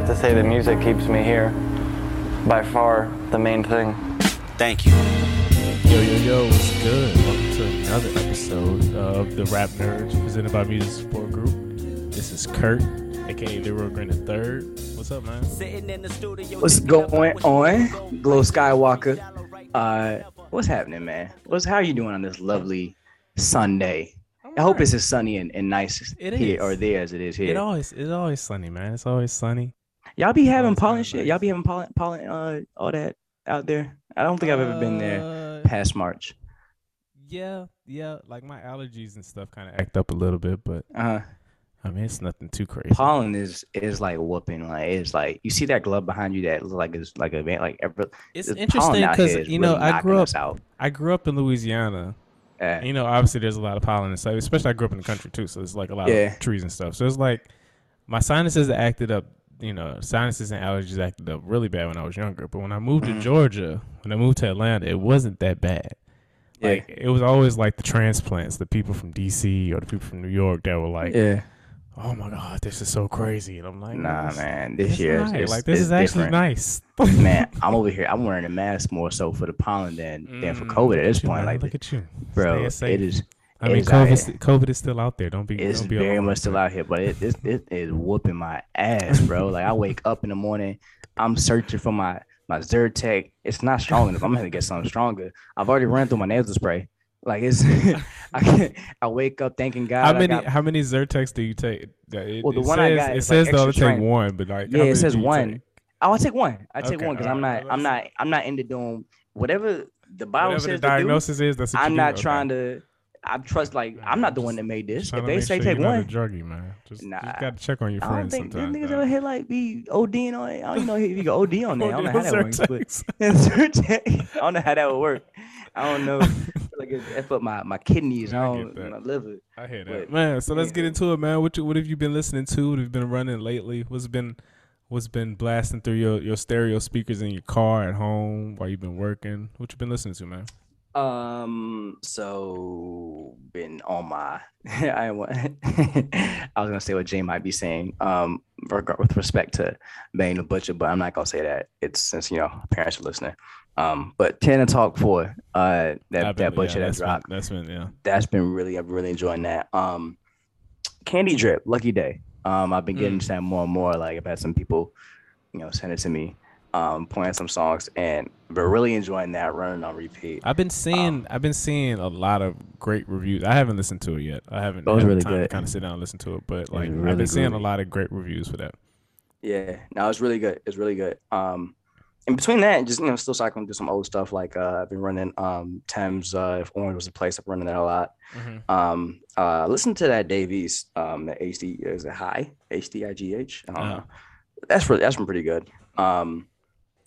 have to say the music keeps me here. By far, the main thing. Thank you. Yo, yo, yo, what's good? Welcome to another episode of the Rap Nerds presented by Music Support Group. This is Curt, aka Leroy Green III. What's up, man? What's going on, Glow Skywalker? Uh, what's happening, man? What's how you doing on this lovely Sunday? I hope it's as sunny and, and nice It here is. or there as it is here. It here. always, it's always sunny, man. It's always sunny. Y'all be having pollen kinda shit. Y'all be having pollen, pollen, uh, all that out there. I don't think I've ever been there there. past March. Yeah, yeah. Like my allergies and stuff kind of act up a little bit, but Uh, I mean, it's nothing too crazy. pollen is is like whooping. Like it's like you see that glove behind you that looks like it's like a van. Like every, It's interesting because you know really I grew up. I grew up in Louisiana, Uh, And, you know, obviously there's a lot of pollen and stuff, especially I grew up in the country too, so there's like a lot Yeah. of trees and stuff. So it's like my sinuses acted up, you know, sinuses and allergies acted up really bad when I was younger. But when I moved Mhm. to Georgia, when I moved to Atlanta, it wasn't that bad. Yeah. Like it was always like the transplants, the people from DC or the people from New York that were like, yeah. "Oh my god, this is so crazy," and I'm like, Nah, "This- man. This it's year is it's- like this is actually different. nice." man, I'm over here. I'm wearing a mask more so for the pollen than than for Mm, COVID at this point. man. Like, look at you, bro, it is I mean, COVID. COVID is still out there. Don't be. it's don't be very much still out here, but it it, it is whooping my ass, bro. like I wake up in the morning, I'm searching for my my Zyrtec. It's not strong enough. I'm gonna get something stronger. I've already ran through my nasal spray. Like it's, I can't, I wake up thanking God. How many got- how many Zyrtecs do you take? It, Well, the one I says, got it says like, take one, but like yeah, it says one. take? Oh, I take one. I take Okay, one because I'm not. I'm not. I'm not into doing whatever the Bible Whatever says the to do. diagnosis is, that's I'm not do? trying to. I trust like I'm not the one that made this. If they say take you're one, not a druggy man. Just, Nah. just gotta check on your I don't friends think sometimes. niggas man. over here like be ODing on it. I don't know if you go OD on that. I don't know how that works, but. I don't know how that would work. I don't know. like it F up my, my kidneys. I I don't my liver. I hear But, that, man. So let's get into it, man. What you, what have you been listening to? What have you been running lately? What's been what's been blasting through your, your stereo speakers in your car at home while you've been working? What you been listening to, man? Um. So been on my. I wa- I was gonna say what Jay might be saying. Um, with respect to Benny the Butcher, but I'm not gonna say that. It's since you know parents are listening. Um, but Tana Talk Four. Uh, that I've that been- yeah, Butcher that that's been- That's been yeah. that's been really I'm really enjoying that. Um Candydrip, Lucky Daye. Um I've been getting Mm. that more and more. Like I've had some people, you know, send it to me, um, playing some songs and but really enjoying that running on repeat. I've been seeing I've been seeing a lot of great reviews. I haven't listened to it yet. I haven't It was had really time to good. kind of sit down and listen to it, but like I've really been seeing a lot of great reviews for that. Yeah, no, it's really good. It's really good. Um in between that, just you know, still cycling through some old stuff. Like uh, I've been running um Tems. Uh, if Orange was a place, I'm running that a lot. Um, uh, listen to that Davies. Um, the HD is it high H D I G H. I don't Uh-huh. know. That's really that's been pretty good. Um,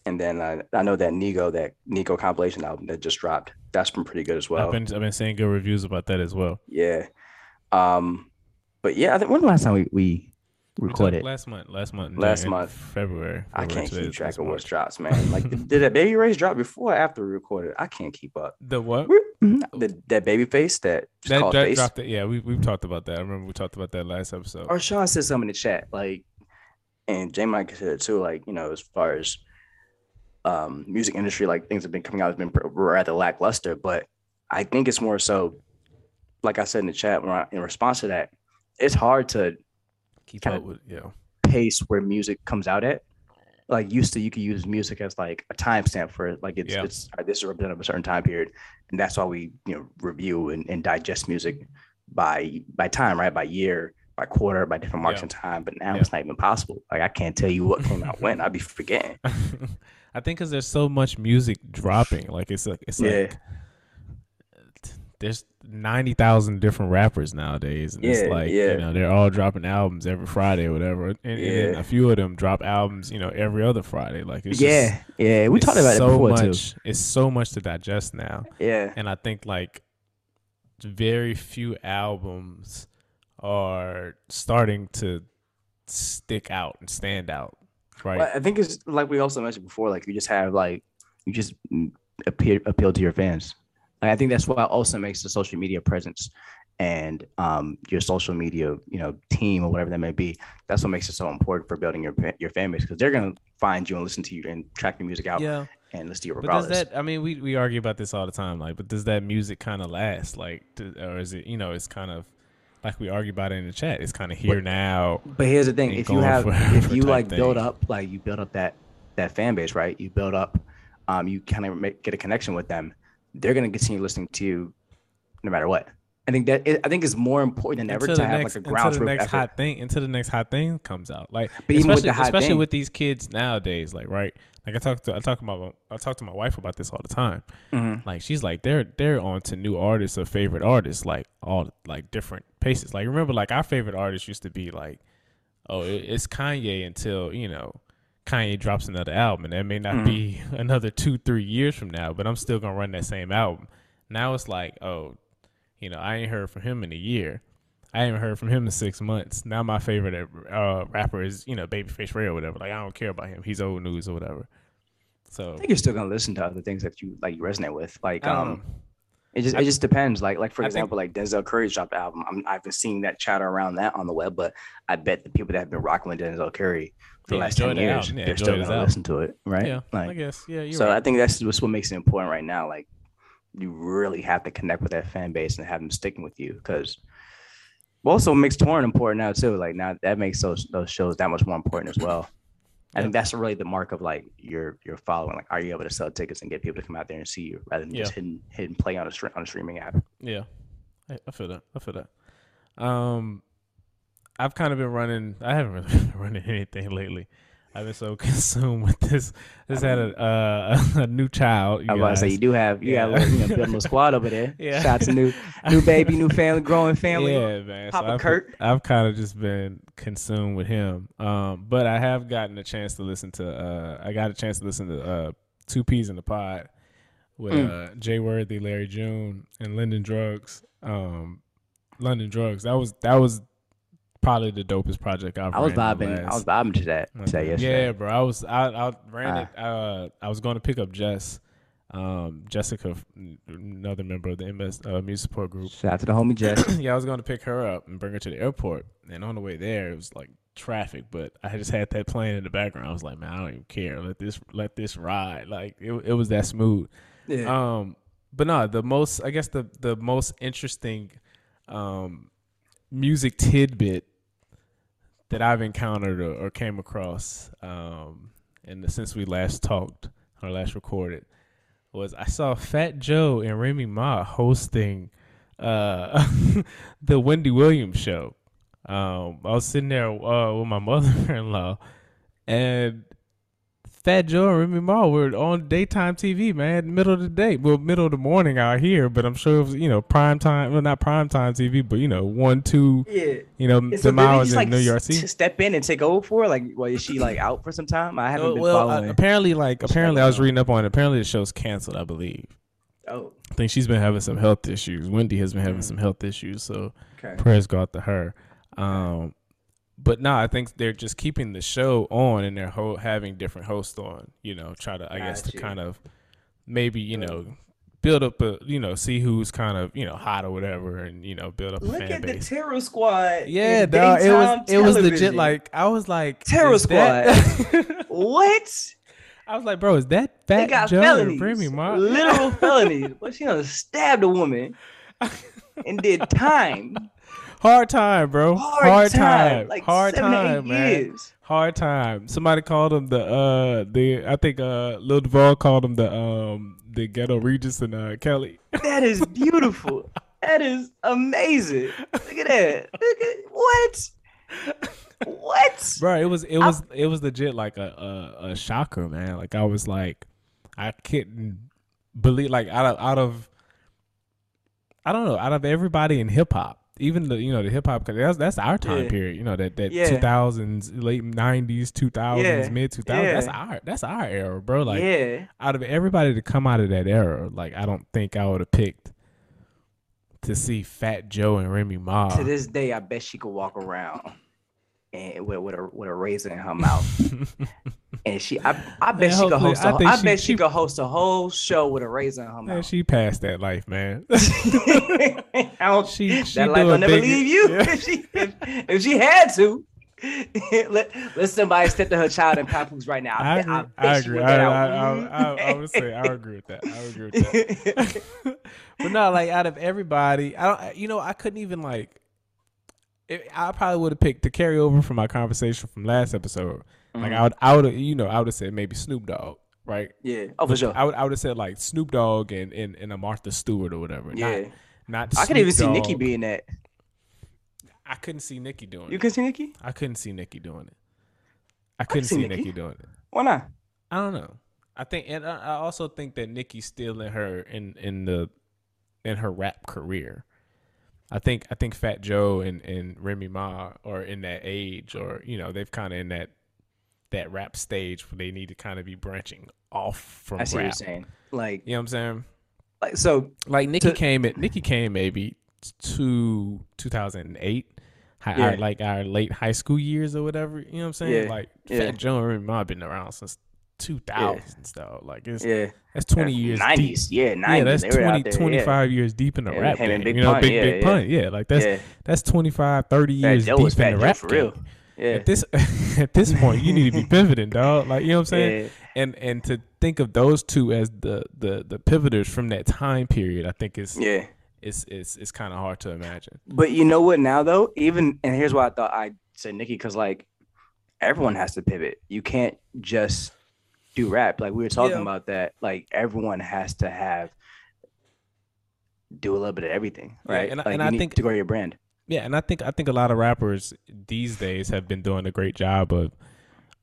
and then uh, I know that Nigo that Nico compilation album that just dropped. That's been pretty good as well. I've been I've been seeing good reviews about that as well. yeah. Um, but yeah, I think when the last time we, we recorded? last month. Last month. Last month. February. I can't keep track of what's drops, man. Like, did, that baby race drop before or after we recorded? I can't keep up. The what? The, that baby face that just That, called that face. dropped it. Yeah, we we've talked about that. I remember we talked about that last episode. or Sean said something in the chat, like, and J Mike said it too, like, you know, as far as um music industry, like things have been coming out has been rather lackluster, but I think it's more so, like I said in the chat, when I- in response to that, it's hard to Keep up with yeah. pace where music comes out at. Like used to, you could use music as like a timestamp for it. Like it's Yeah. it's right, this is representative of a certain time period, and that's why we you know review and, and digest music by by time, right? By year, by quarter, by different marks Yeah. in time. But now Yeah. it's not even possible. Like I can't tell you what came out when. I'd be forgetting. I think because there's so much music dropping, like it's like it's Yeah. like there's ninety thousand different rappers nowadays, and it's Yeah, like yeah. you know they're all dropping albums every Friday or whatever, and, and then a few of them drop albums, you know, every other Friday. Like it's yeah, just, yeah. We it's talked about so it before much. It's so much to digest now. Yeah, and I think like very few albums are starting to stick out and stand out, right? Well, I think it's like we also mentioned before. Like you just have like you just appeal appeal to your fans. Like, I think that's what also makes the social media presence and um, your social media, you know, team or whatever that may be. That's what makes it so important for building your your fan base because they're gonna find you and listen to you and track your music out Yeah. and listen to you But regardless. does that? I mean, we we argue about this all the time. Like, but does that music kind of last? Like, do, or is it? You know, it's kind of like we argue about it in the chat. It's kind of here now. But here's the thing: if you have, if you like build up, like you build up that that fan base, right? You build up, um, you kind of make, get a connection with them. They're gonna continue listening to you, no matter what. I think that it, I think it's more important than ever to have next, like a until the next effort. hot thing until the next hot thing comes out. Like, But even with especially, the especially thing- with these kids nowadays, like right, like I talk to I talk about I talk to my wife about this all the time. Mhm. Like she's like they're they're on to new artists or favorite artists like all like different paces. Like remember like our favorite artist used to be like, oh it, it's Kanye until you know. Kanye drops another album, and that may not be another two, three years from now, but I'm still gonna run that same album. Now it's like, oh, you know, I ain't heard from him in a year. I ain't heard from him in six months. Now my favorite uh, rapper is, you know, Babyface Ray or whatever. Like I don't care about him. He's old news or whatever. So I think you're still gonna listen to other things that you like you resonate with. Like I don't um, it just it just depends. Like like for I think- example, like Denzel Curry's dropped the album. I'm, I've been seeing that chatter around that on the web, but I bet the people that have been rocking with Denzel Curry for the last ten the years. Yeah, they're still gonna album. listen to it, right? yeah, Like, I guess yeah, so right. I think that's just what makes it important right now. Like you really have to connect with that fan base and have them sticking with you because well also makes touring important now too. Like now that makes those those shows that much more important as well. I think that's really the mark of like your your following. Like, are you able to sell tickets and get people to come out there and see you rather than just Yeah. hidden hidden play on a str- on a streaming app? Yeah, I, I feel that. I feel that. Um, I've kind of been running. I haven't really been running anything lately. I've been so consumed with this. This had a uh, a new child. I was about to say you do have you Yeah. have you know, building a squad over there. Yeah. Shout out to new new baby, new family, growing family. Yeah, man. Papa I've, Curt. I've kind of just been consumed with him. Um, but I have gotten a chance to listen to. Uh, I got a chance to listen to uh, Two Peas in the Pod with Mm. uh, Jay Worthy, Larry June, and London Drugs. Um, London Drugs. That was that was probably the dopest project I've. I was ran in the vibing. I was vibing to that. Yesterday. yeah, bro. I was I I ran Ah. it. Uh, I was going to pick up Jess, um, Jessica, another member of the MS uh, music support group. Shout out to the homie Jess. yeah, I was going to pick her up and bring her to the airport. And on the way there, it was like traffic, but I just had that playing in the background. I was like, man, I don't even care. Let this let this ride. Like it, it was that smooth. yeah. Um, but no, the most I guess the the most interesting um music tidbit that I've encountered or, or came across um and since we last talked or last recorded was I saw Fat Joe and Remy Ma hosting uh the Wendy Williams show. Um I was sitting there uh with my mother-in-law and Fat Joe and Remy Ma were on daytime TV, man, middle of the day, well, middle of the morning out here, but I'm sure it was, you know, prime time, well, not prime time TV, but you know, one, two, yeah. you know, So them did he hours just, in like, New York s- City. step in and take over for? Like, well, is she like out for some time? I haven't Oh, been well, uh, following. apparently, like, apparently, I was reading up on it. Apparently, the show's canceled, I believe. oh, I think she's been having some health issues. Wendy has been having Mm. some health issues, so okay. prayers go out to her. Um, but no, I think they're just keeping the show on and they're ho- having different hosts on. You know, try to I guess to kind of maybe you know build up a you know see who's kind of you know hot or whatever, and you know build up a Look at the. Terror Squad. yeah, dog, it was it was legit. Like I was like Terror Squad. that- what? I was like, bro, is that They Fat got Joe felonies, Remy Ma? literal felonies. But she done stabbed a woman and did time. Hard time, bro. Hard, time. time. Like Hard seven time, man. years. Hard time. Somebody called him the uh the I think uh Lil Duval called him the um the ghetto Regis and uh Kelly. That is beautiful. that is amazing. Look at that. Look at what? What? Bro, it was it was it was legit like a, a a shocker, man. Like I was like I couldn't believe like out of out of I don't know, out of everybody in hip hop, even the you know the hip hop cuz that's that's our time Yeah. period, you know, that that Yeah. 2000s, late 90s, 2000s, mid 2000s. That's our that's our era, bro. Like yeah. out of everybody to come out of that era, like I don't think I would have picked to see Fat Joe and Remy Ma. To this day, I bet she could walk around and with, with a with a razor in her mouth and she, I, I bet Man, she could host. I A, think I she- bet she, she- could host a whole show with a razor in her mouth. she passed that life, man. I she she that life will never big- leave you. Yeah. If, she, if, if she had to, let, let somebody step to her child in Papoose right now. I bet I agree. would I, I. I, I, I would say I agree with that. I agree with that. but no, like out of everybody, I don't. You know, I couldn't even like. It, I probably would have picked to carry over from my conversation from last episode. Like Mhm. I would, I would, you know, I would have said maybe Snoop Dogg, right? yeah, oh for sure. I would, I would have said like Snoop Dogg and and, and a Martha Stewart or whatever. Yeah, not, not I could even see Nicki Dogg. being that. I couldn't see Nicki doing You it. see Nicki? I couldn't see Nicki doing it. I couldn't see see Nicki. Nikki doing it. Why not? I don't know. I think, and I I also think that Nicki's still in her in in the in her rap career. I think I think Fat Joe and and Remy Ma are in that age, or you know, they've kind of in that that rap stage where they need to kind of be branching off from I see what you're saying. Like, You know what I'm saying? like so. Like Nicki To- came at Nicki came maybe to 2008. Hi, Yeah. our, like our late high school years or whatever. You know what I'm saying? Yeah, Like yeah. Fat Joe and Remy Ma have been around since 2000s though. Like it's Yeah, that's 20 years. Nineties. Yeah, nineties. Yeah, that's they 20, out there, 25 years deep in the Yeah, rap game. Big you know, big yeah, big yeah. pun. Yeah, like that's Yeah, that's 25, 30 years deep in the rap for game. real. yeah. At this at this point, you need to be pivoting, dog. Like you know what I'm saying? yeah. And and to think of those two as the the the pivoters from that time period, I think is yeah. It's it's it's kind of hard to imagine. But you know what? Now though, even and here's why I thought I said Nicki because like everyone has to pivot. You can't just do rap. Like we were talking Yeah. about that. Like everyone has to have do a little bit of everything, Yeah, right? and I- like and I think- to grow your brand. Yeah, and I think I think a lot of rappers these days have been doing a great job of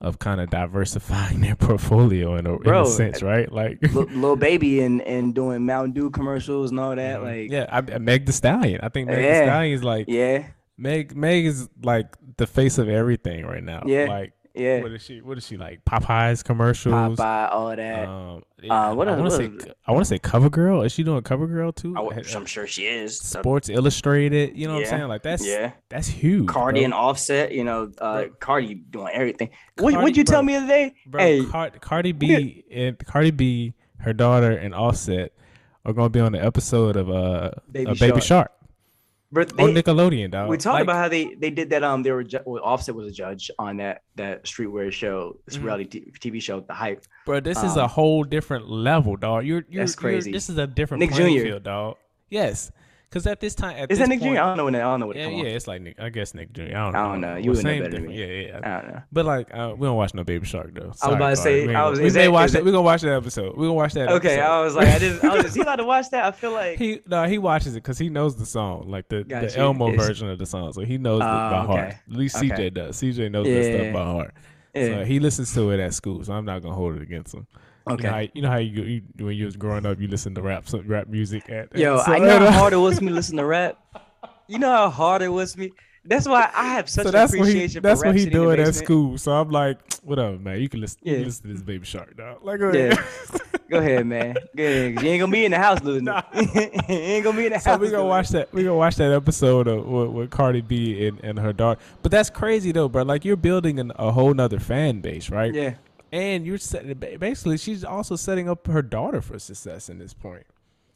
of kind of diversifying their portfolio in a, in a sense, right? Like Lil baby and and doing Mountain Dew commercials and all that. Mm-hmm. Like yeah, I, Meg The Stallion. I think Meg Yeah. The Stallion is like yeah, Meg. Meg is like the face of everything right now. Yeah. like yeah. what is she? What is she like? Popeyes commercials. Popeye, all that. Um, Uh, what I else- want to say is I want to say CoverGirl. Is she doing CoverGirl too? I, Uh, am sure she is. So, Sports Illustrated. You know what I'm saying? Like that's yeah. that's huge. Cardi bro. and Offset, you know, uh, Cardi doing everything. What Cardi- would you tell me the other day? Bro, hey, Car- Cardi B and Cardi B, her daughter and Offset are gonna be on the episode of uh Baby Baby, Baby Shark. Shark but on they, Nickelodeon, dog. we talked Like, about how they they did that. Um, they were ju- well, Offset was a judge on that that streetwear show, this Mhm. reality t- TV show, The Hype. bro. This is a um, whole different level, dog. You're you're, That's you're- crazy. this is a different Nick playing Jr.. field, dog. Yes, because at this time, at Is this that Nick point, Jr.? I don't know when. That, I don't know what. Yeah, yeah, it's like Nick. I guess Nick Jr. I don't know. I don't know. You Well, would know same better than different. me. Yeah, yeah. I don't know. But like, uh, we don't watch no Baby Shark though. I was about to say, I was- we may that- watch that. that- We gonna watch that episode. We're gonna watch that. Okay, episode. I was like, I didn't. I was, is he allowed to watch that? I feel like. He no, he watches it because he knows the song, like the, the Elmo It's- version of the song, so he knows it Oh, by heart. At least Okay. CJ does. CJ knows that stuff by heart. yeah. So he listens to it at school, so I'm not gonna hold it against him. Okay. You know how you, know how you, you when you was growing up, you listen to rap some rap music at. Yo, so, I know how hard it was for me to listen to rap. You know how hard it was for me. That's why I have such so that's what he appreciation that's for what he City in the doing at school. So I'm like, whatever, man. You can listen. You Yeah. can listen to this Baby Shark, now. Like, go ahead. Yeah. Go ahead, man. Go ahead. You ain't gonna be in the house losing Nah. you ain't gonna be in the So house. we gonna losing watch that. We gonna watch that episode of with, with Cardi B and, and her daughter. But that's crazy though, bro. Like you're building an, a whole nother fan base, right? Yeah. And you're set, basically she's also setting up her daughter for success in this point.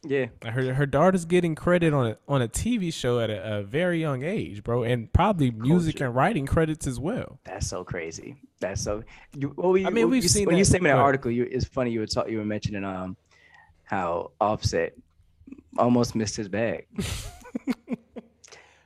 Yeah. Her her daughter's getting credit on a on a TV show at a, a very young age, bro, and probably music Culture. and writing credits as well. That's so crazy. That's so. You, were you, I mean, we've you, seen when you sent me that article. You, it's funny you were talk, you were mentioning um how Offset almost missed his bag.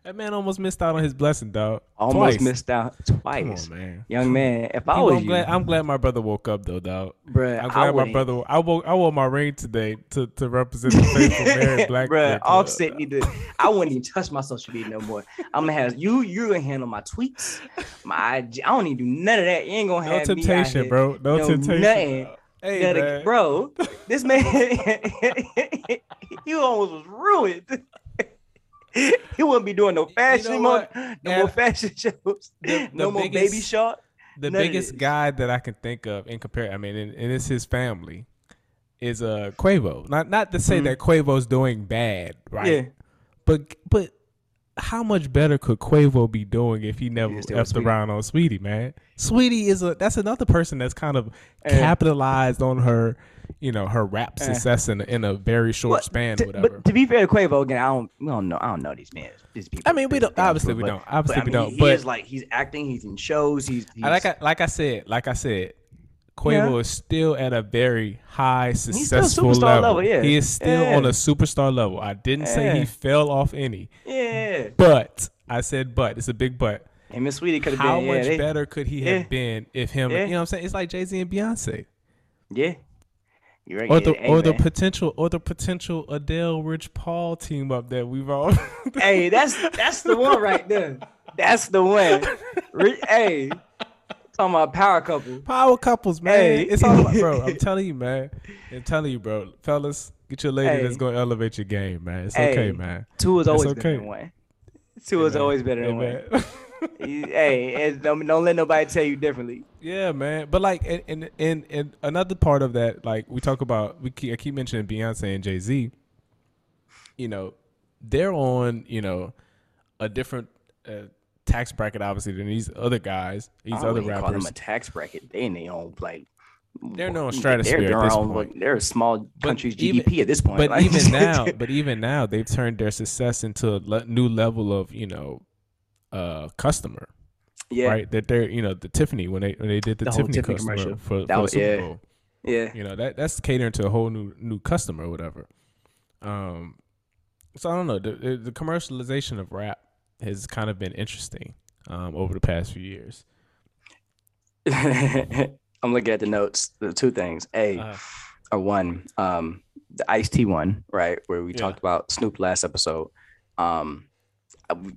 That man almost missed out on his blessing, dog. Almost Twice. missed out Come twice. on, man. Young man, if I I'm, was glad. I'm glad my brother woke up though, dog. bruh, I'm I glad my brother. I wore I wore my ring today to, to represent the faithful married black. Bruh. Offset need to. I wouldn't even touch my social media no more. I'm gonna have you. You're gonna handle my tweets, my IG. I don't need to do none of that. You ain't gonna No have me out temptation, here. bro. No, No, temptation. nothing. Hey, Gotta- man. bro, this man, he almost was ruined. he wouldn't be doing no fashion know more, no And more fashion shows, the no more biggest- baby shark. the biggest guy that I can think of in compare, I mean, and, and it's his family, is uh Quavo. Not not to say Mhm. that Quavo's doing bad, right? Yeah, But but how much better could Quavo be doing if he never Yeah, still with effed Saweetie. around on Saweetie, man? Saweetie is a that's another person that's kind of Eh. capitalized on her, you know, her rap Eh. success in, in a very short But span, to- whatever. But to be fair to Quavo, again, I don't, we don't know, I don't know these men, these people. I mean, we don't- obviously we but- don't. Obviously but, I we mean, don't, He but- is like he's acting, he's in shows, he's, he's like I like I said, like I said, Quavo Yeah. is still at a very high still successful superstar level. level, yeah. He is still Yeah. on a superstar level. I didn't say he fell off any, yeah. but I said but. It's a big but. And Miss Saweetie could have How been. much yeah, they- better could he have been if him? You know what I'm saying? It's like Jay Z and Beyonce, Yeah. You're right. or the hey, or the potential or the potential Adele Rich Paul team up that we've all. hey, that's that's the one right there. That's the one. Re- hey, talking about power couple. Power couples, man. Hey. It's all about, bro. I'm telling you, man. I'm telling you, bro. Fellas, get your lady Hey. that's gonna elevate your game, man. It's Hey. okay, man. Two is always okay. better than one. Two is man. always better than one. Hey, and don't, don't let nobody tell you differently. yeah, man. But like, and, and and and another part of that, like we talk about, we keep, I keep mentioning Beyonce and Jay Z. You know, they're on you know a different uh, tax bracket, obviously, than these other guys, these I other wouldn't call them rappers. a tax bracket. They in their own like. They're no They're, stratosphere they're, at this own- point. they're a small country's even- GDP at this point. But like- even now, but even now, they've turned their success into a le- new level of you know, uh, customer. yeah, Right, that they're you know the Tiffany when they when they did the, The Tiffany, Tiffany commercial. for, for was- the Super yeah. Bowl. yeah. You know that that's catering to a whole new new customer or whatever. Um, so I don't know the the, commercialization of rap has kind of been interesting um over the past few years. I'm looking at the notes. The two things. A Uh, or one, um, the Ice T one, right, where we Yeah. talked about Snoop last episode. Um,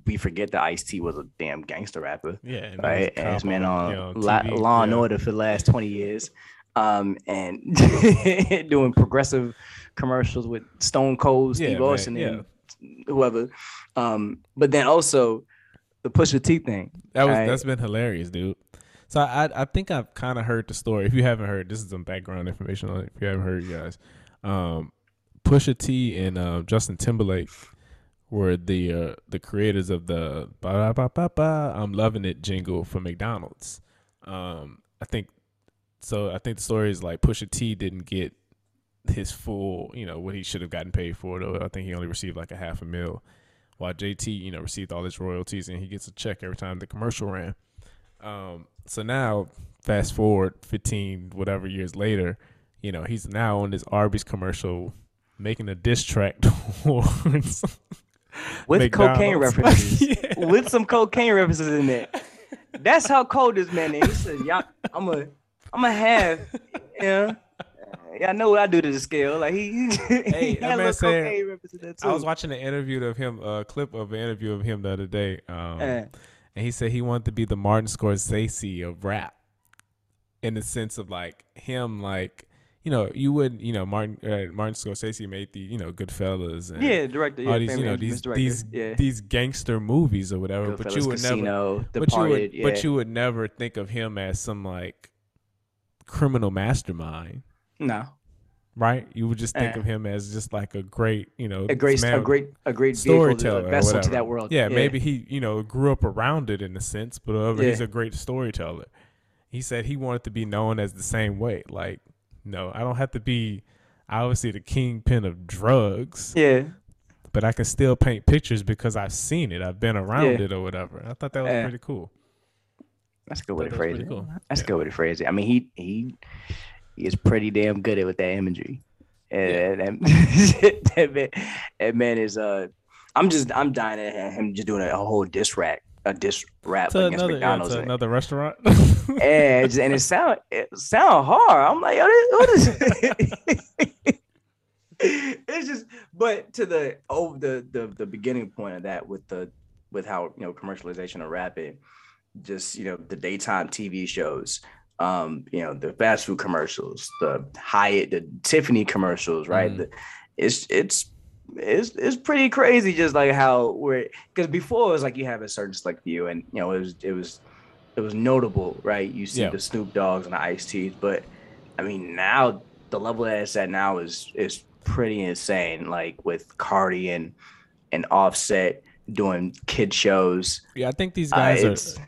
we- forget that Ice T was a damn gangster rapper, yeah, right? And it's been on you know, La- Law and yeah. Order for the last twenty years, um, and doing progressive commercials with Stone Cold, Steve man, Austin, yeah. and whoever. Um, but then also the Pusha T thing. That was Right. that's been hilarious, dude. So I I think I've kind of heard the story. If you haven't heard, this is some background information on it. If you haven't heard, you guys, um, Pusha T and uh, Justin Timberlake were the uh, the creators of the ba ba ba ba I'm loving it jingle for McDonald's. Um, I think so. I think the story is like Pusha T didn't get his full, you know, what he should have gotten paid for. Though I think he only received like a half a mil, while JT, you know, received all his royalties and he gets a check every time the commercial ran. Um, so now, fast forward 15 whatever years later, you know, he's now on this Arby's commercial making a diss track towards with cocaine references, Yeah. with some cocaine references in there. That's how cold this man is. He said, "Y'all, I'm a, I'm a have, yeah, y'all know what I do to the scale." Like he, he had a man little said- cocaine reference too. I was watching an interview of him, a clip of an interview of him the other day, um, Eh. and he said he wanted to be the Martin Scorsese of rap, in the sense of like him, like you know, you would, you know, Martin uh, Martin Scorsese made the you know Goodfellas, and yeah, director. Yeah, all these, you know, these director. these yeah. these gangster movies or whatever. but you Goodfellas, would never, Casino, but you would, yeah. but you would never think of him as some like criminal mastermind, no, right? You would just think Eh. of him as just like a great, you know, a great, man- a great, a great storyteller, vessel to that world. Yeah, maybe he, you know, grew up around it in a sense, but he's a great storyteller. He said he wanted to be known as the same way. Like, no, I don't have to be obviously the kingpin of drugs, Yeah, but I can still paint pictures because I've seen it, I've been around Yeah. it or whatever. I thought that was Yeah. pretty cool. that's a good way to That was phrase pretty it. cool. That's Yeah. a good way to phrase it. I mean, he he he is pretty damn good at with that imagery. And that, that, man, that man is uh I'm just I'm dying at him just doing a whole diss rap a diss rap To against another, yeah, McDonald's. to another restaurant. and, and it sound it sound hard. I'm like, yo, this, what is it's just but to the oh the, the the beginning point of that with the with how you know commercialization of rapid just you know the daytime tv shows um you know the fast food commercials the hyatt the tiffany commercials right Mhm. the, it's it's it's it's pretty crazy just like how we're because before it was like you have a certain select view and you know it was it was it was notable right you see Yeah. the Snoop Doggs and the Ice Ts but i mean now the level that it's at now is is pretty insane like with cardi and and offset doing kid shows. Yeah, I think these Uh, guys it's are.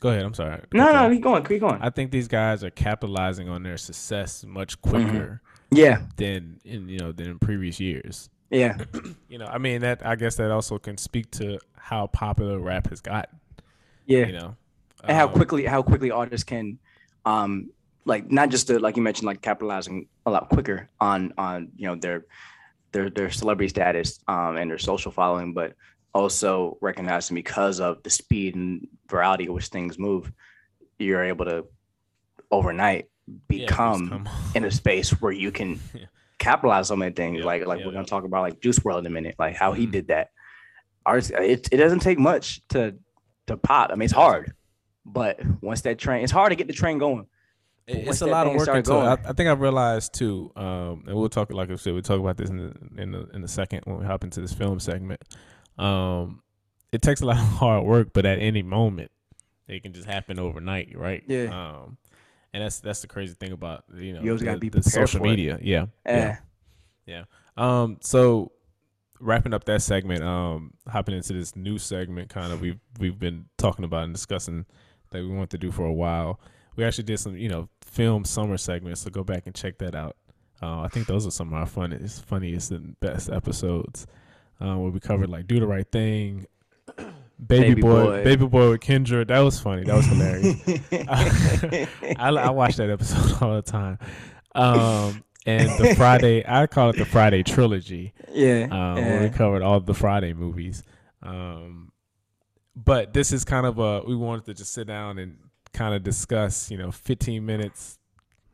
Go ahead. I'm sorry. no, no, keep going, keep going. I think these guys are capitalizing on their success much quicker yeah, than in you know than in previous years. Yeah, You know, I mean that I guess that also can speak to how popular rap has gotten. yeah. You know, and how Um, quickly how quickly artists can um like not just the like you mentioned like capitalizing a lot quicker on on you know their their their celebrity status um and their social following but also recognizing because of the speed and virality at which things move you're able to overnight become come- in a space where you can Yeah. Capitalize on many things Yeah, like like yeah, we're gonna talk about like Juice WRLD in a minute like how he Mhm. did that ours it, it doesn't take much to to pop I mean it's hard but once that train it's hard to get the train going It- it's a lot of work into. I, I think I realized too, um, and we'll talk like I said, we'll talk about this in the in the in the second when we hop into this film segment. Um, it takes a lot of hard work, but at any moment, it can just happen overnight, right? Yeah. Um, and that's that's the crazy thing about you know You always the, gotta be the social it. media. Yeah. eh, Yeah. Um. So wrapping up that segment, um, hopping into this new segment, kind of we've we've been talking about and discussing that we want to do for a while. We actually did some, you know, film summer segments, so go back and check that out. Uh, I think those are some of our funniest, funniest and best episodes. Uh, where we covered like "Do the Right Thing," "Baby, Baby Boy," Boy. "Baby Boy" with Kendra. That was funny. That was hilarious. I, I watch that episode all the time. Um, and the Friday, I call it the Friday trilogy, yeah, um, where we covered all the Friday movies. Um, but this is kind of a we wanted to just sit down and kind of discuss, you know, 15 minutes.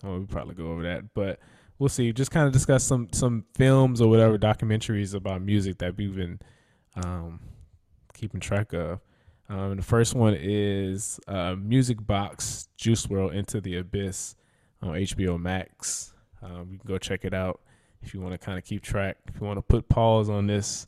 Well, we probably go over that, but we'll see. Just kind of discuss some some films or whatever documentaries about music that we've been um, keeping track of. Um, the first one is uh, Music Box Juice WRLD Into the Abyss on HBO Max. Um, you can go check it out if you want to kind of keep track. If you want to put pause on this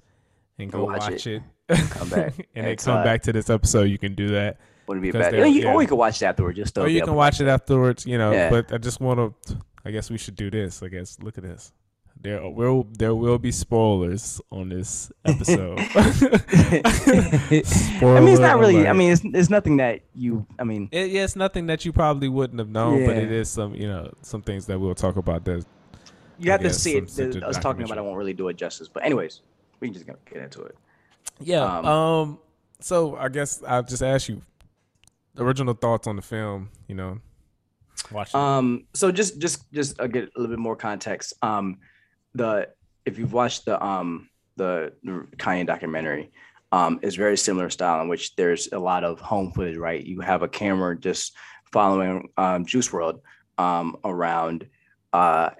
and go Go watch watch, it, Come back. and then come uh, back to this episode, you can do that. Wouldn't be bad. they're- You, yeah. Or you can watch it afterward. Just Or you can watch it afterwards, you know. Yeah. But I just want to. I guess we should do this. I guess look at this. There will there will be spoilers on this episode. I mean, it's not really. I mean, it's it's nothing that you. I mean, It, yeah, it's nothing that you probably wouldn't have known, but it is some, you know, some things that we'll talk about. That you I have to see some it. such The- a us talking about it won't really do it justice. But anyways, we can just get get into it. yeah. Um, Um, So I guess I'll just ask you original thoughts on the film. You know, watching. it. Um, so just just just uh, get a little bit more context. Um, the if you've watched the um the Kanye documentary, um, is very similar style in which there's a lot of home footage. Right, you have a camera just following um, Juice WRLD um around uh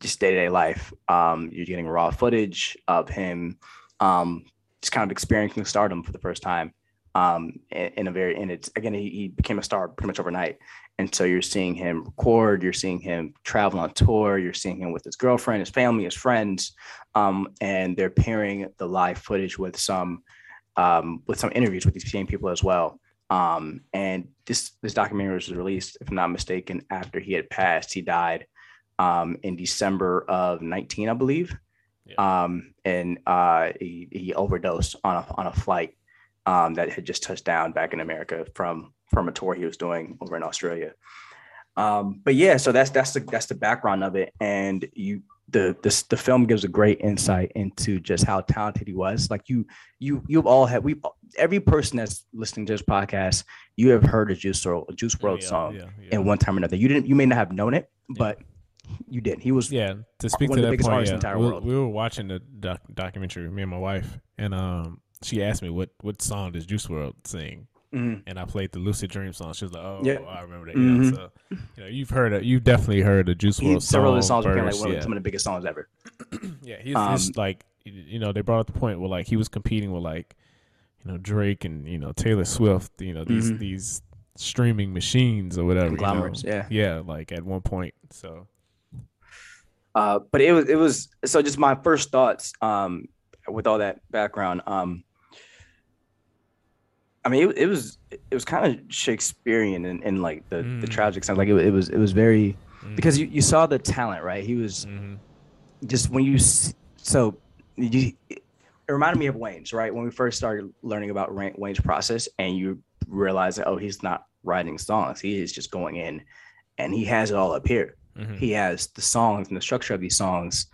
just day to day life. Um, you're getting raw footage of him um just kind of experiencing stardom for the first time. Um, in, a very and it's again he, he became a star pretty much overnight. And so you're seeing him record, you're seeing him travel on tour, you're seeing him with his girlfriend, his family, his friends, um, and they're pairing the live footage with some um, with some interviews with these same people as well. Um, and this this documentary was released, if I'm not mistaken, after he had passed. He died um, in December of 19, I believe, um, and uh, he, he overdosed on a on a flight um, that had just touched down back in America from from a tour he was doing over in Australia. Um, but yeah, so that's that's the that's the background of it, and you the this the film gives a great insight into just how talented he was. Like you you you've all had we every person that's listening to this podcast, you have heard a Juice WRLD a Juice WRLD Yeah, song yeah, yeah. in one time or another. You didn't you may not have known it, but you did. He was Yeah, to speak one to of the that biggest point, yeah, in the entire we, world. we were watching the doc- documentary, me and my wife, and um, she asked me what what song does Juice WRLD sing, Mhm. and I played the Lucid Dream song. She was like, "Oh, Yeah. I remember that." Know, Mhm. so you know, you've heard it. You've definitely heard a Juice he, World several of the song songs became like one of, yeah. some of the biggest songs ever. Yeah, he's, Um, he's like, you know, they brought up the point where like he was competing with like, you know, Drake and you know Taylor Swift. You know these Mhm. these streaming machines or whatever. you know. Yeah. yeah, like at one point. So Uh, but it was it was so just my first thoughts um, with all that background. Um, mean, it, it was it was kind of Shakespearean in, in like the, the Mm. tragic sense. Like it, it was it was very mm, because you, you saw the talent, right? He was mhm. just when you so you it reminded me of Wayne's, right? When we first started learning about Wayne's process, and you realize that oh, he's not writing songs; he is just going in, and he has it all up here. Mhm. He has the songs and the structure of these songs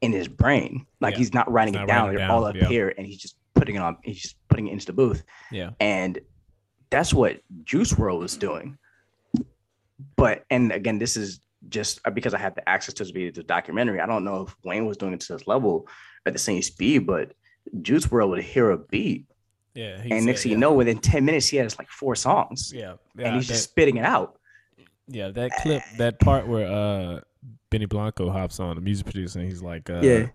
in his brain. Like Yeah. he's not writing He's it down; writing they're it all up yeah. here, and he's just putting it on. He's just putting it into the booth, Yeah. and that's what Juice WRLD was doing. But and again, this is just uh, because I had the access to the documentary. I don't know if Wayne was doing it to this level at the same speed, but Juice WRLD would hear a beat, Yeah. and next thing you know, within ten minutes, he has like four songs, Yeah. and he's that- just spitting it out. Yeah, that clip, that part where uh Benny Blanco hops on, the music producer, and he's like, uh, Yeah.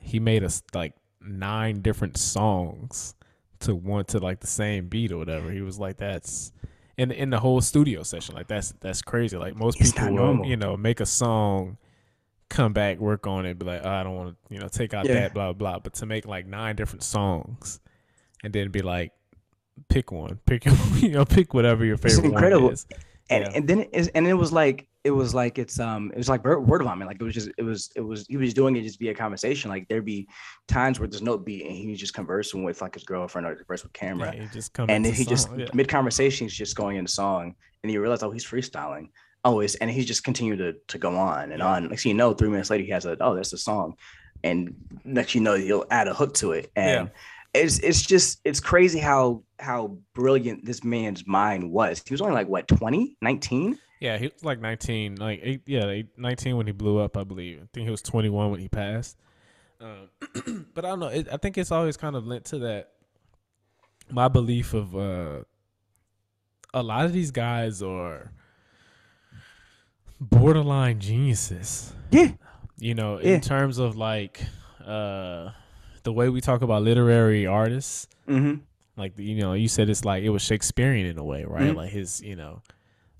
he made us like nine different songs to one to like the same beat or whatever. He was like, that's in in the whole studio session, like that's that's crazy. Like most It's people will, you know, make a song, come back, work on it, be like, oh, I don't want to, you know, take out Yeah. that, blah blah. But to make like nine different songs, and then be like, pick one, pick you know, pick whatever your favorite it's incredible. one is. and Yeah. and then it is, and it was like it was like it's um it was like word vomit like it was just it was it was he was doing it just via conversation. Like there'd be times where there's no beat and he was just conversing with like his girlfriend or conversing with camera. Yeah, he just come and then he just yeah. mid conversation he's just going into song and you realize oh he's freestyling. Oh it's and he just continued to to go on and Yeah. on. Next thing you know three minutes later he has a oh that's the song. And next you know he'll add a hook to it. And it's it's just it's crazy how how brilliant this man's mind was. He was only like what 20 19 Yeah, he was like 19, like eight, yeah, eight, 19 when he blew up, I believe. I think he was 21 when he passed. Um, but I don't know. It, I think it's always kind of linked to that. My belief of uh, a lot of these guys are borderline geniuses. Yeah. You know, Yeah. in terms of like uh, the way we talk about literary artists mm-hmm. like you know you said it's like it was shakespearean in a way right Mhm. like his you know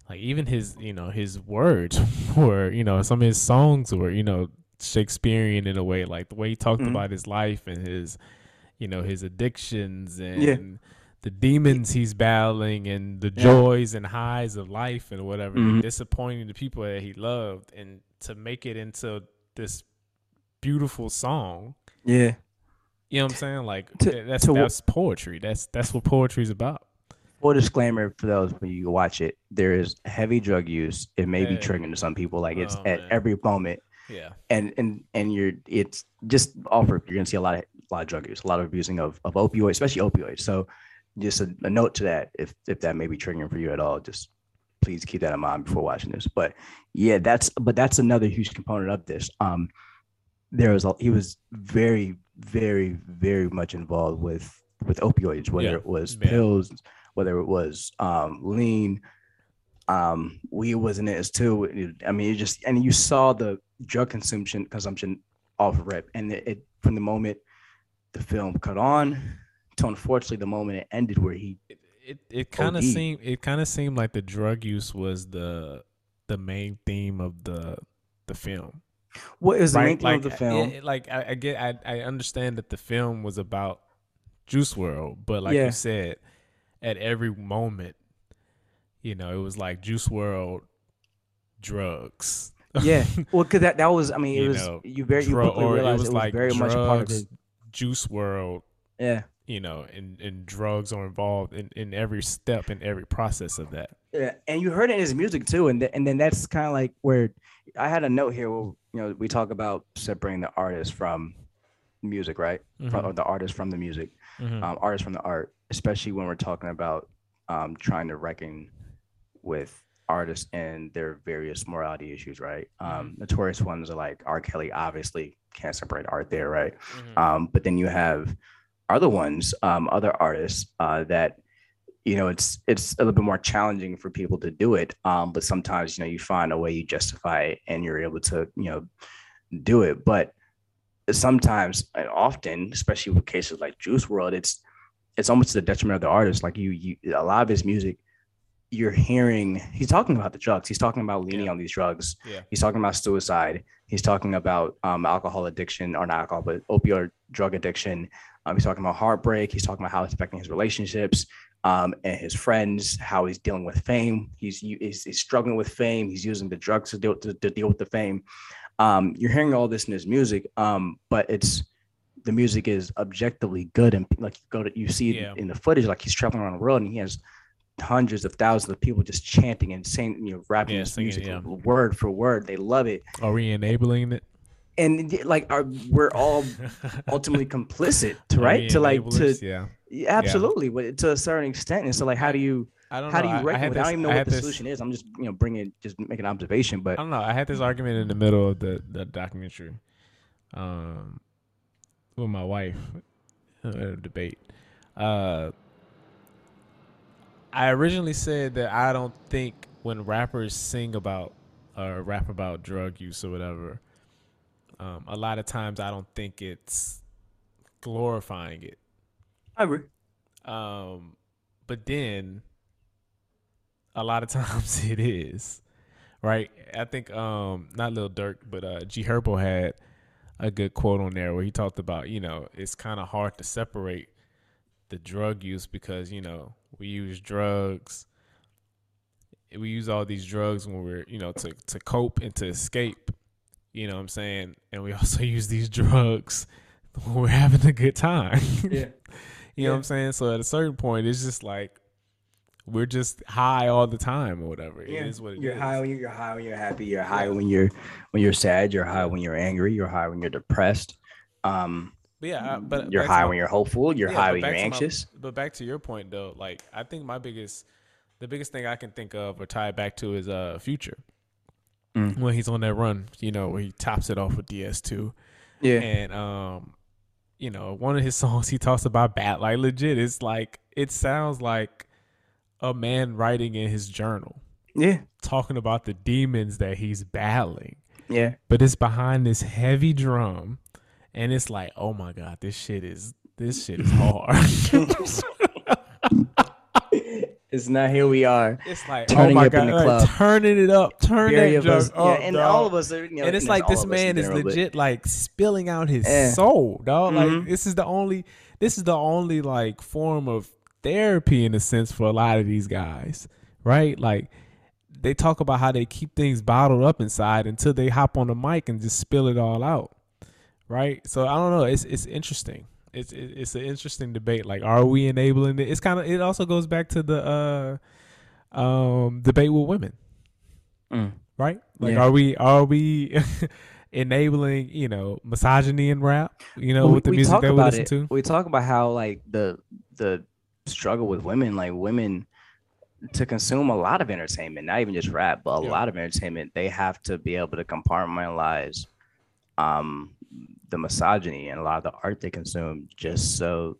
like even his you know his words were you know some of his songs were you know shakespearean in a way like the way he talked Mhm. about his life and his you know his addictions and Yeah. the demons he's battling and the Yeah. joys and highs of life and whatever and Mhm. disappointing the people that he loved and to make it into this beautiful song yeah you know what i'm saying like To- that's to that's poetry that's that's what poetry's about full disclaimer for those when you watch it there is heavy drug use. It may be triggering to some people like it's Oh, at man. every moment. Yeah. And and and you're it's just offer you're gonna see a lot of a lot of drug use a lot of abusing of, of opioids especially opioids. So just a, a note to that if if that may be triggering for you at all just please keep that in mind before watching this. But yeah that's but that's another huge component of this. Um there was a, he was very very very much involved with with opioids whether Yeah. it was Yeah. pills whether it was um lean um weed was in it as too i mean it just and you saw the drug consumption consumption off rip and it, it from the moment the film cut on to unfortunately the moment it ended where he it it, it kind of seemed it kind of seemed like the drug use was the the main theme of the the film. What is the main right theme like of the film? it- like I, I get I, I understand that the film was about Juice WRLD but like Yeah. you said at every moment you know it was like Juice WRLD drugs. Yeah. Well because that, that was i mean it You was know, you very you Drug- quickly or it was it was like very much a part of drugs, it Juice WRLD yeah. you know and and drugs are involved in in every step in every process of that. Yeah, and you heard it in his music too, and th- and then that's kind of like where I had a note here. Where you know we talk about separating the artist from music, right? From, Mhm. or the artist from the music, Mhm. um, artist from the art, especially when we're talking about um, trying to reckon with artists and their various morality issues, right? Um, notorious ones are like R. Kelly, obviously can't separate art there, right? Mhm. Um, but then you have other ones, um, other artists uh, that you know it's it's a little bit more challenging for people to do it. Um, but sometimes you know you find a way you justify it and you're able to you know do it. But sometimes and often, especially with cases like Juice WRLD, it's it's almost to the detriment of the artist. Like you, you a lot of his music, you're hearing he's talking about the drugs. He's talking about leaning Yeah. on these drugs. Yeah. He's talking about suicide. He's talking about um, alcohol addiction, or not alcohol, but opioid drug addiction. Um, he's talking about heartbreak. He's talking about how it's affecting his relationships um, and his friends. How he's dealing with fame. He's, he's he's struggling with fame. He's using the drugs to deal to, to deal with the fame. Um, you're hearing all this in his music, um, but it's the music is objectively good and like you go to you see it Yeah. in the footage like he's traveling around the world and he has hundreds of thousands of people just chanting and saying you know rapping Yeah, singing, music yeah. word for word they love it Are we enabling it? and like are we're all ultimately complicit to right to like to yeah. yeah, absolutely but to a certain extent and so like how do you I don't how know. do you I- I reckon with it? I don't even know I what the this- solution is i'm just you know bringing just making an observation but I don't know. I had this argument in the middle of the, the documentary um, with my wife, uh, a debate. Uh, I originally said that I don't think when rappers sing about or rap about drug use or whatever, um, a lot of times I don't think it's glorifying it. i agree Um, but then a lot of times it is, right? I think um not Lil Durk, but uh G Herbo had a good quote on there where he talked about, you know, it's kind of hard to separate the drug use because, you know, we use drugs we use all these drugs when we're, you know, to to cope and to escape. You know what I'm saying? And we also use these drugs when we're having a good time. yeah You know what I'm saying? So at a certain point, it's just like we're just high all the time or whatever. It is what it you're is. high when you're, you're high when you're happy. You're high when you're when you're sad. You're high when you're angry. You're high when you're depressed. Um, But yeah, I- but you're high my- when you're hopeful. You're yeah, high when you're to my- anxious. but back to your point though, like I think my biggest, the biggest thing I can think of or tie it back to is uh Future. Mm. When he's on that run, you know, where he tops it off with DS2. Yeah, and um you know one of his songs he talks about bat like legit it's like it sounds like a man writing in his journal yeah, talking about the demons that he's battling yeah. but it's behind this heavy drum and it's like oh my god this shit is this shit is hard It's not here. We are it's like Turning oh my up in god the like, club. turning it up turn very that yeah, up, and dog. all of us are. You know, and it's like this of us in man is legit like spilling out his Yeah. soul, dog. Like Mhm. this is the only this is the only like form of therapy in a sense for a lot of these guys, right? Like they talk about how they keep things bottled up inside until they hop on the mic and just spill it all out, right? So I don't know. It's it's interesting. It's it's an interesting debate. Like, are we enabling it? It's kind of. It also goes back to the uh um debate with women Mm. right? Like, Yeah. are we are we enabling you know misogyny in rap? You know, Well, with the music talk that we about listen it. to. We talk about how like the the struggle with women, like women to consume a lot of entertainment, not even just rap, but a Yeah. lot of entertainment, they have to be able to compartmentalize um the misogyny and a lot of the art they consume just so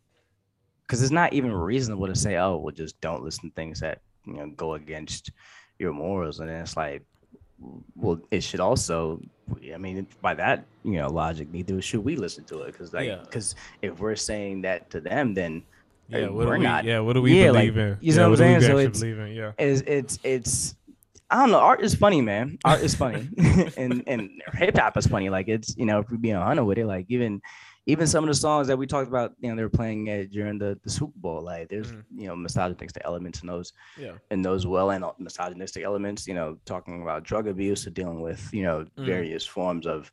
because it's not even reasonable to say, oh, well, just don't listen to things that you know go against your morals. And then it's like, well, it should also, I mean, by that you know logic, neither should we listen to it because like Yeah. because if we're saying that to them, then Yeah, uh, what we're we? not. yeah, what do we yeah, like, in? you yeah, know what do I'm saying? So it's- in? Yeah, it's it's it's I don't know. Art is funny, man. Art is funny, and and hip hop is funny. Like it's you know if we being honest with it, like even even some of the songs that we talked about, you know, they were playing uh, during the, the Super Bowl. Like there's Mhm. you know misogynistic elements in those yeah, in those well and misogynistic elements. You know, talking about drug abuse or dealing with you know Mhm. various forms of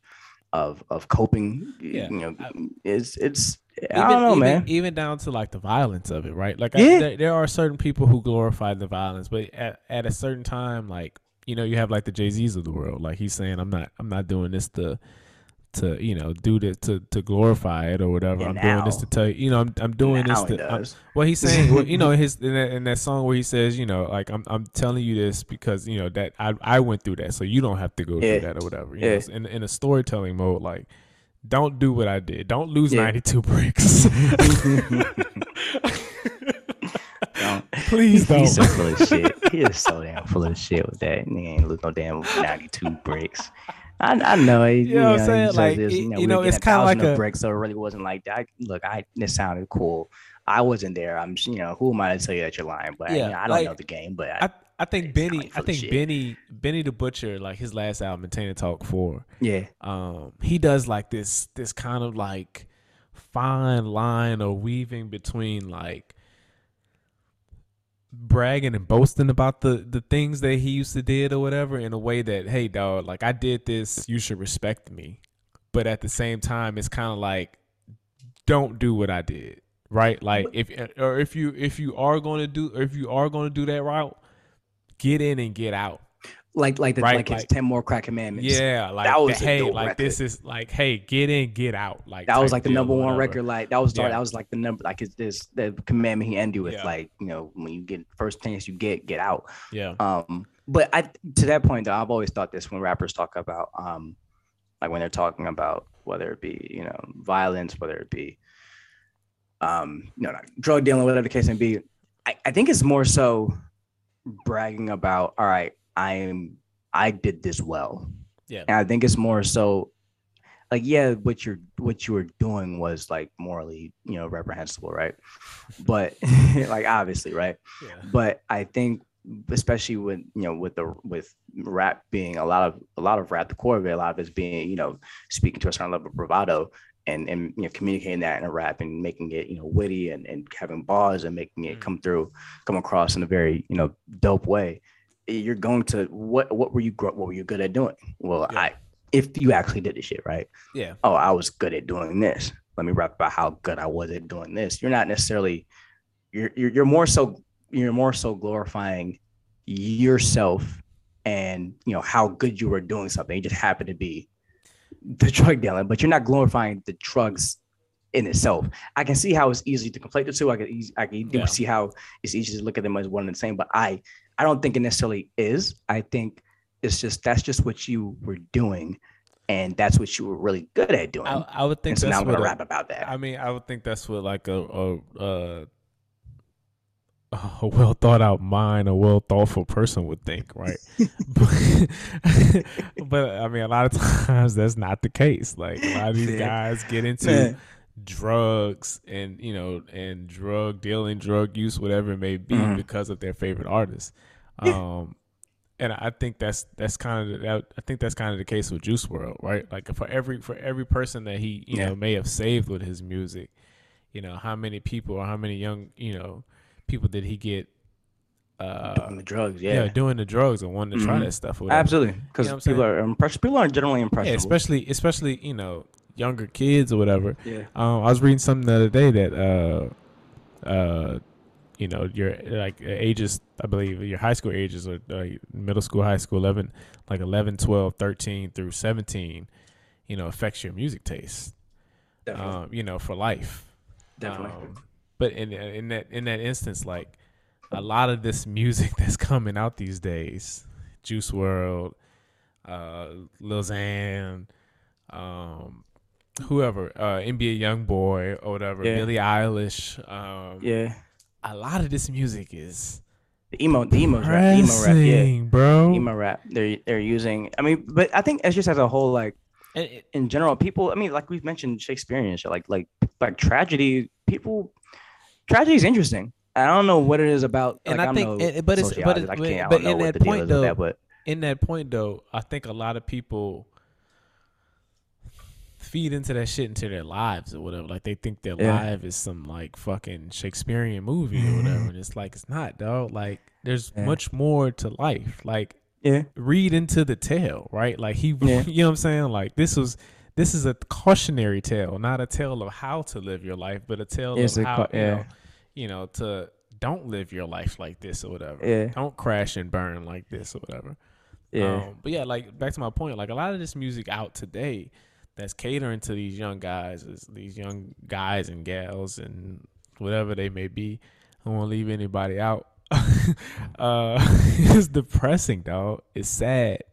of of coping. Yeah, You know, I- it's it's I Even- don't know, even, man. Even down to like the violence of it, right? Like, I, Yeah. there, there are certain people who glorify the violence, but at, at a certain time, like you know, you have like the Jay Z's of the world. Like he's saying, I'm not, I'm not doing this to. To you know, do this to to glorify it or whatever. Yeah, I'm doing this to tell you, you know, I'm I'm doing Now this to. I'm- Well, he's saying, well, you know, his in that, in that song where he says, you know, like I'm I'm telling you this because you know that I I went through that, so you don't have to go Yeah. through that or whatever. You Yeah. know, in in a storytelling mode, like don't do what I did. Don't lose Yeah. 92 bricks. Don't. Please don't. He's so full of shit. He is so damn full of shit with that. Nigga ain't lose no damn 92 bricks. I, I know. he- You know what I'm saying? Like, this, you know, you know, it's kinda like a- bricks, so it really wasn't like that. Look, I it sounded cool. I wasn't there. I'm, you know, who am I to tell you that you're lying? But Yeah, yeah, I don't like, know the game. But I, I I think Benny I think shit. Benny Benny the Butcher like his last album Maintain and Talk 4 yeah, um he does like this this kind of like fine line or weaving between like bragging and boasting about the the things that he used to did or whatever in a way that hey dog like I did this you should respect me but at the same time it's kind of like don't do what I did, right? Like if or if you if you are going to do or if you are going to do that route, get in and get out. Like like the Right, like, his ten more crack commandments. Yeah, like That was the- hey, like record. this is like hey, get in, get out. Like That was like the number one whatever. record. Like that was Yeah. that was like the number like it's this the commandment he ended with Yeah. like you know when you get first chance you get get out. Yeah, Um, but I to that point though, I've always thought this when rappers talk about um, like when they're talking about whether it be you know violence, whether it be um, you know drug dealing, whatever the case may be. I, I think it's more so bragging about all right, I am I did this well. Yeah. and I think it's more so like yeah, what you're what you were doing was like morally you know reprehensible, right? But like obviously, right? yeah, but I think especially with you know with the with rap being a lot of a lot of rap the core of it a lot of it's being you know speaking to a certain level of bravado and and you know communicating that in a rap and making it you know witty and, and having bars and making it Mm. come through come across in a very you know dope way you're going to what what were you what were you good at doing well Yeah. i if you actually did the shit right yeah, oh, I was good at doing this. Let me rap about how good I was at doing this. You're not necessarily you're you're, you're more so you're more so glorifying yourself and you know how good you were doing something. You just happen to be the drug dealing, but you're not glorifying the drugs in itself. I can see how it's easy to conflate the two. I can easy, I can Yeah. see how it's easy to look at them as one and the same, but I I don't think it necessarily is. I think it's just that's just what you were doing, and that's what you were really good at doing. I, I would think and so that's now I'm what gonna a- rap about that. I mean, I would think that's what like a a a, a well thought out mind, a well thoughtful person would think, right? but, but I mean, a lot of times that's not the case. Like a lot of these guys get into Man. drugs and you know and drug dealing, drug use, whatever it may be, Mhm. because of their favorite artist. Yeah. Um, and I think that's that's kind of that, I think that's kind of the case with Juice WRLD, right? Like for every for every person that he you Yeah. know may have saved with his music, you know how many people or how many young you know people did he get uh doing the drugs, yeah, yeah, doing the drugs and wanting to try Mhm. that stuff or absolutely. Because You know people are impressed. People are generally impressed. yeah especially especially you know younger kids or whatever yeah, um, I was reading something the other day that uh, uh, you know, your like ages, I believe your high school ages or uh, middle school, high school, 11, like 11, 12, 13 through 17, you know, affects your music taste, definitely, um, you know, for life. definitely. Um, but in in that in that instance, like a lot of this music that's coming out these days, Juice WRLD, uh, Lil Xan, um, whoever, uh, NBA YoungBoy or whatever, Yeah. Billie Eilish. Um, yeah, a lot of this music is the emo, the emo rap, emo rap, yeah, bro. emo rap. They're they're using. I mean, but I think it's just as a whole, like in general, people. I mean, like we've mentioned Shakespearean shit, like like like tragedy. People, tragedy is interesting. I don't know what it is about. And like, I I'm think- no and- but it's- but it- but- but in that point, though, that, but in that point though, I think a lot of people feed into that shit into their lives or whatever. Like they think their Yeah. life is some like fucking Shakespearean movie or mm-hmm. whatever. And it's like it's not, dog. Like there's Yeah. much more to life. Like yeah, read into the tale, right? Like he you know what I'm saying? Like this was this is a cautionary tale, not a tale of how to live your life, but a tale It's of a how ca- you yeah. know, you know, to don't live your life like this or whatever. Yeah. Don't crash and burn like this or whatever. yeah, Um, but yeah, like back to my point, like a lot of this music out today that's catering to these young guys, is these young guys and gals and whatever they may be. I won't leave anybody out. uh, it's depressing, dog. It's sad.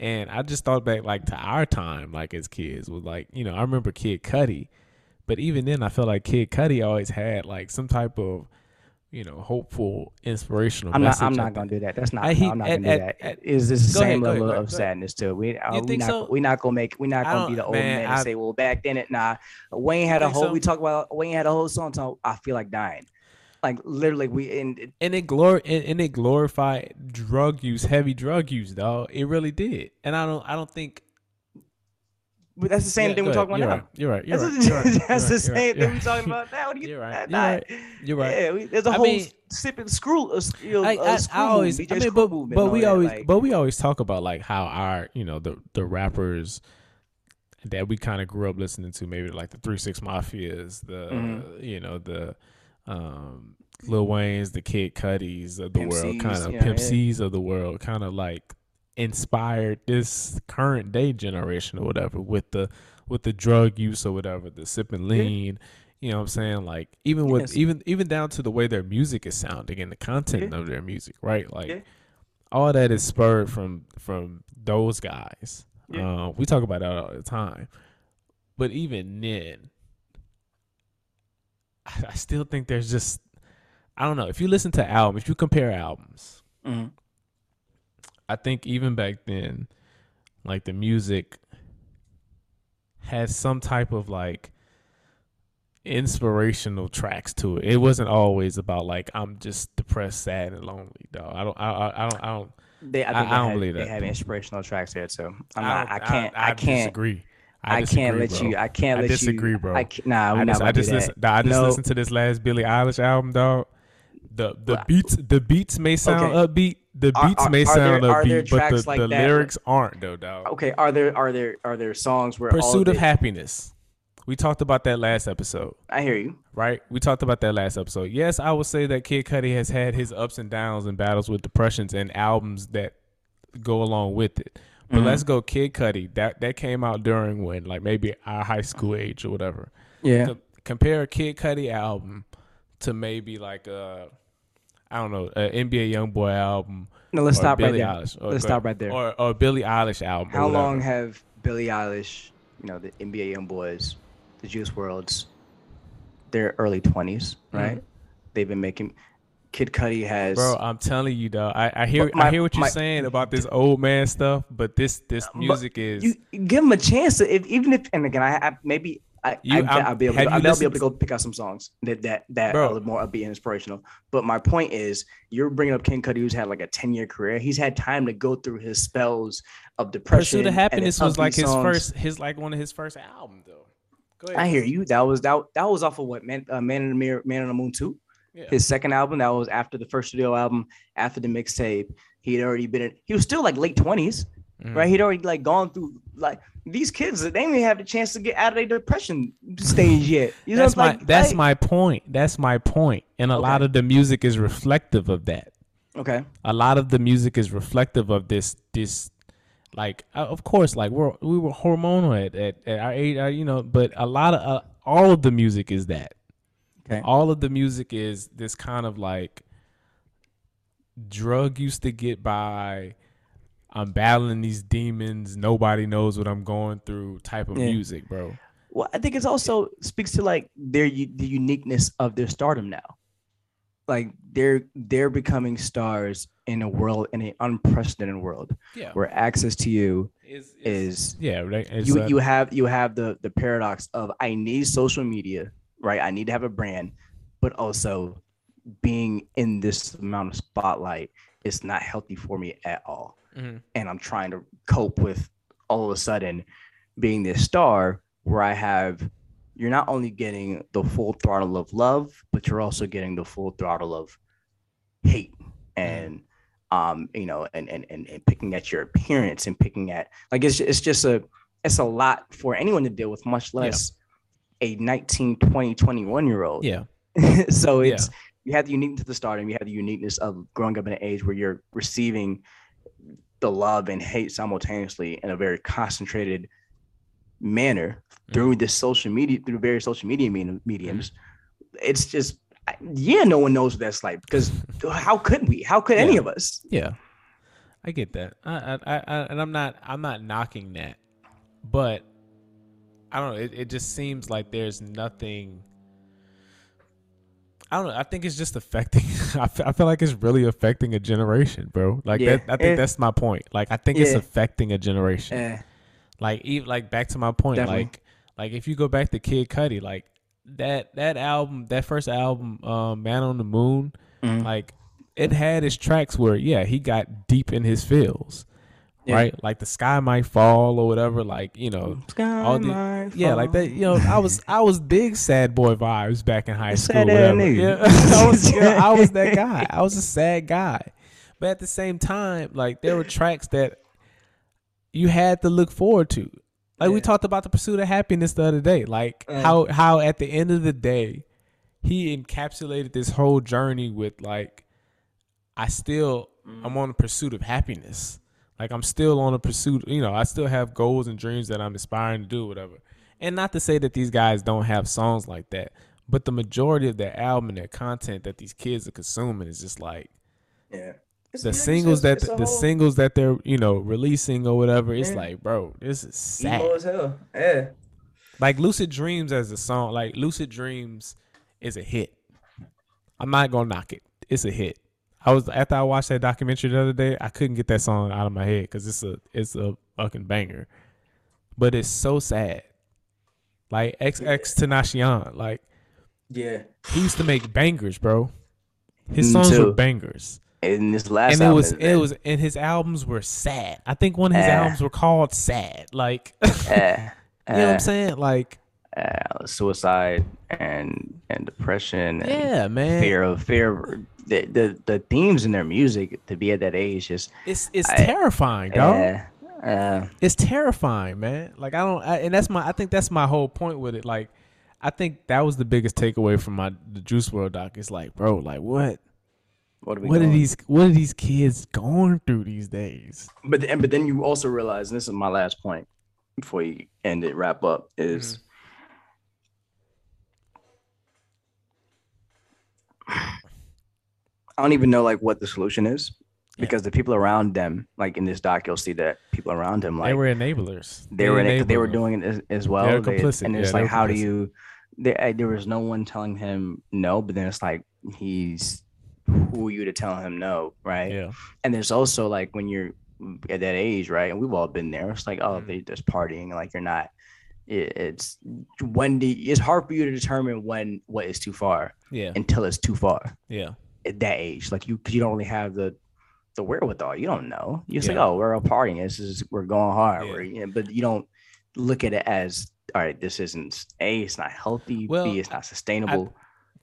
And I just thought back like to our time, like as kids, with like you know I remember Kid Cudi, but even then I felt like Kid Cudi always had like some type of you know hopeful, inspirational. I'm not. I'm not gonna do that. That's not. I- I'm not at- gonna do at- that. at- Is this the same ahead, level ahead, of sadness too? We uh, we not so? we not gonna make we not gonna be the old man, man, I- and say, well, back then it nah. Wayne had a whole. so? We talk about Wayne had a whole song. Talk, I feel like dying. Like literally, we and it- and it glor and, and it glorified drug use, heavy drug use, dog. It really did. And I don't I don't think but that's the same Yeah, thing we're talking about right. You're right. You're now. right. That's, You're right. That's the right. same You're thing right. we're talking about now. You You're right. that You're right. You're right. Yeah, we, there's a I whole mean- sipping screw. Uh, you know, I, I, screw I always, I mean, but, but we all that, always, like- but we always talk about like how our, you know, the the rappers that we kind of grew up listening to, maybe like the Three Six Mafias, the Mhm. you know the um, Lil Wayne's, the Kid Cudis of the Pimp world, C's, kind of yeah, Pimp yeah. C's of the world, kind of like inspired this current day generation or whatever with the with the drug use or whatever, the sipping lean. You know what I'm saying? Like even with Yes. even even down to the way their music is sounding and the content Yeah. of their music, right? Like Yeah. all that is spurred from from those guys. Yeah. Uh, we talk about that all the time, but even then, I, I still think there's just I don't know. If you listen to albums, if you compare albums, Mhm. I think even back then, like the music had some type of like inspirational tracks to it. It wasn't always about like I'm just depressed, sad, and lonely. Dog, I don't, I, I, I don't, I don't. They, I, I- I don't have, believe that. they have inspirational tracks there too. I'm I not. I can't. I, I, can't. disagree. I, disagree, can't let bro. you. I can't I let disagree, you. bro. I can't, nah, we're I not just, I just listen. I just No. listened to this last Billie Eilish album, dog. The the Well, beats the beats may sound upbeat. The beats are- may are sound there upbeat, but the, like the lyrics aren't though, dog. Okay. Are there are there are there songs where all Pursuit of the- Happiness. We talked about that last episode, I hear you. right? We talked about that last episode. Yes, I would say that Kid Cudi has had his ups and downs and battles with depressions and albums that go along with it. But Mhm. let's go Kid Cudi. That that came out during when like maybe our high school age or whatever. Yeah. Com- compare a Kid Cudi album to maybe like a I don't know, an NBA YoungBoy album. No, let's or stop right Billie there. Eilish, or, Let's go- stop right there. Or or Billie Eilish album. How long have Billie Eilish, you know, the NBA young boys, the Juice WRLDs, their early 20s, right? They've been making. Kid Cudi has. Bro, I'm telling you, though. I, I hear my- I hear what you're my- saying about this old man stuff, but this this music is you give him a chance to, if even if and again I, I maybe I, You- I I'm- I'll be able to, I'll be able to go pick out some songs that that that Bro. are more upbeat and inspirational. But my point is, you're bringing up Kid Cudi, who's had like a 10 year career. He's had time to go through his spells of depression. Pursuit of Happiness was like his songs. first his like one of his first albums though. Go ahead. I hear you. That was that that was off of what man uh, Man in the Mirror, Man on the Moon two. Yeah. His second album. That was after the first studio album, after the mixtape. He had already been in. He was still like late 20s. Mhm. right? He'd already like gone through like these kids. They didn't even have the chance to get out of their depression stage yet. You know, that's my like that's like- my point. That's my point. And a lot of the music is reflective of that. okay. a lot of the music is reflective of this this like uh, of course like we're we were hormonal at, at, at our age uh, you know but a lot of uh, all of the music is that Okay. all of the music is this kind of like drug used to get by i'm battling these demons nobody knows what i'm going through type of Yeah. music bro Well, I think it's also speaks to like their the uniqueness of their stardom now. Like they're they're becoming stars in a world in an unprecedented world yeah where access to you is is yeah right it's, you uh, you have you have the the paradox of I need social media, right? I need to have a brand, but also being in this amount of spotlight is not healthy for me at all. mhm. And I'm trying to cope with all of a sudden being this star where I have you're not only getting the full throttle of love, but you're also getting the full throttle of hate and um you know and and and, and picking at your appearance and picking at like it's it's just a it's a lot for anyone to deal with much less a 19 20 21 year old. Yeah. So Yeah. it's you have the uniqueness of the stardom you have the uniqueness of growing up in an age where you're receiving the love and hate simultaneously in a very concentrated manner Mm. through this social media through various social media medium, mediums. It's just yeah no one knows what that's like because how could we? How could any of us? Yeah, I get that. I, I, I, and I'm not, I'm not knocking that, but I don't know. It, it just seems like there's nothing. I don't know. I think it's just affecting. I feel, I feel like it's really affecting a generation, bro. Like Yeah, that. I think eh. that's my point. Like I think it's affecting a generation. eh, Like even like back to my point. Definitely. Like like if you go back to Kid Cudi, like that that album, that first album, um, Man on the Moon, Mhm. like it had its tracks where yeah he got deep in his feels, Yeah. right? Like the sky might fall or whatever. Like you know. Sky all the- might Yeah, like that. You know, I was I was big sad boy vibes back in high school. Yeah, I was yeah, I was that guy. I was a sad guy, but at the same time, like there were tracks that you had to look forward to. Like we talked about the pursuit of happiness the other day. Like Uh. how how at the end of the day, he encapsulated this whole journey with like, I still. I'm on the pursuit of happiness. Like I'm still on a pursuit. You know, I still have goals and dreams that I'm aspiring to do, whatever. And not to say that these guys don't have songs like that, but the majority of their album and their content that these kids are consuming is just like Yeah. It's- the singles that the, the singles that they're you know releasing or whatever. It's Yeah. like, bro, this is sad. emo as hell. Yeah. Like Lucid Dreams as a song, like Lucid Dreams is a hit. I'm not gonna knock it. It's a hit. I was after I watched that documentary the other day, I couldn't get that song out of my head because it's a it's a fucking banger. But it's so sad. Like XX Tenacion, like Yeah. he used to make bangers, bro. His Me songs were bangers. And this last and it album was is- it was and his albums were sad. I think one of his Eh. albums were called Sad. Like eh, you know what eh, I'm saying? Like uh, suicide and and depression and yeah, man. fear of fear of- the, the the themes in their music to be at that age just It's it's I- terrifying, dog. uh, uh, It's terrifying, man. Like I don't, I, and that's my. I think that's my whole point with it. Like, I think that was the biggest takeaway from my the Juice WRLD doc. It's like, bro, like what, what are we what are these, what are these kids going through these days? but then, but then you also realize and this is my last point before you end it wrap up is I don't even know like what the solution is Yeah. because the people around them like in this doc you'll see that people around him like they were enablers. they were enablers. they, were doing it as, as well. They're They- complicit. and it's Yeah, like, were how do you? There, uh, there was no one telling him no, but then it's like he's who are you to tell him no, right? Yeah, And there's also like when you're at that age, right? And we've all been there. It's like, oh, Mhm. they just partying, like you're not. It, it's when the it's hard for you to determine when what is too far yeah, until it's too far yeah, at that age. Like you, cause you don't really have the the wherewithal. You don't know. You're Yeah. like, oh, we're all partying. This is we're going hard. Yeah. We're, you know, but you don't look at it as all right. This isn't a. It's not healthy. Well, B. It's not sustainable.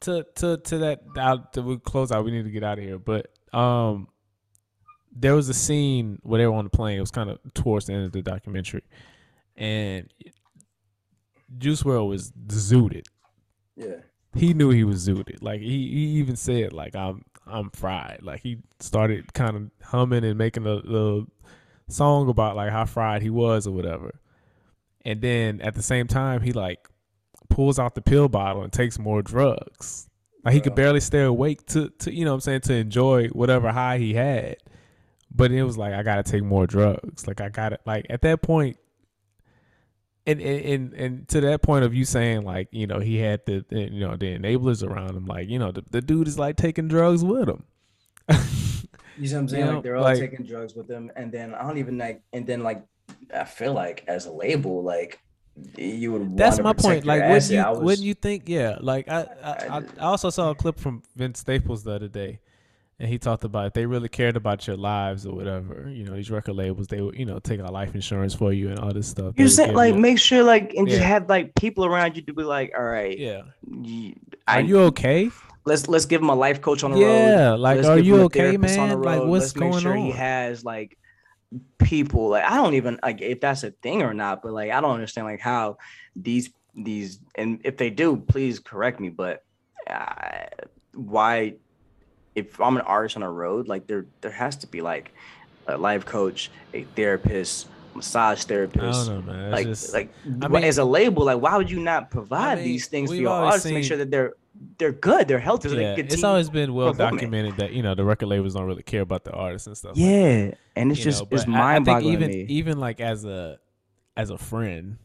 to to to that out to we close out we need to get out of here but um there was a scene where they were on the plane it was kind of towards the end of the documentary and Juice WRLD was zooted yeah. He knew he was zooted. Like he, he even said like i'm i'm fried. Like he started kind of humming and making a little song about like how fried he was or whatever. And then at the same time he like pulls out the pill bottle and takes more drugs. Like he could barely stay awake to to you know what i'm saying to enjoy whatever high he had. But it was like i gotta take more drugs. Like i gotta like at that point and, and and to that point of you saying like you know he had the, you know the enablers around him like you know the, the dude is like taking drugs with him You see what I'm saying? Like, they're all like- taking drugs with them, and then I don't even like. And then like, I feel like as a label, like you would. that's my point like wouldn't you was- wouldn't you think yeah like I I, I I- I also saw a clip from vince staples the other day and he talked about if they really cared about your lives or whatever you know these record labels they would you know take out life insurance for you and all this stuff You said like you- make sure like and just Yeah. have like people around you to be like, all right, yeah you, are you okay let's let's give him a life coach on the road. yeah like Let's are you okay therapist on the man like what's Let's make going sure on He has like people like I don't even like if that's a thing or not, but like I don't understand like how these these and if they do, please correct me. But uh, why, if I'm an artist on a road, like there there has to be like a life coach, a therapist, massage i therapist. don't know Like, just, like I mean- as a label, like why would you not provide mean, these things for your artists to make sure that they're they're good, they're healthy, so yeah, they it's always been well documented that you know the record labels don't really care about the artists and stuff. like. Yeah, and it's you just know, it's but I- I think mind-boggling even me. even like as a as a friend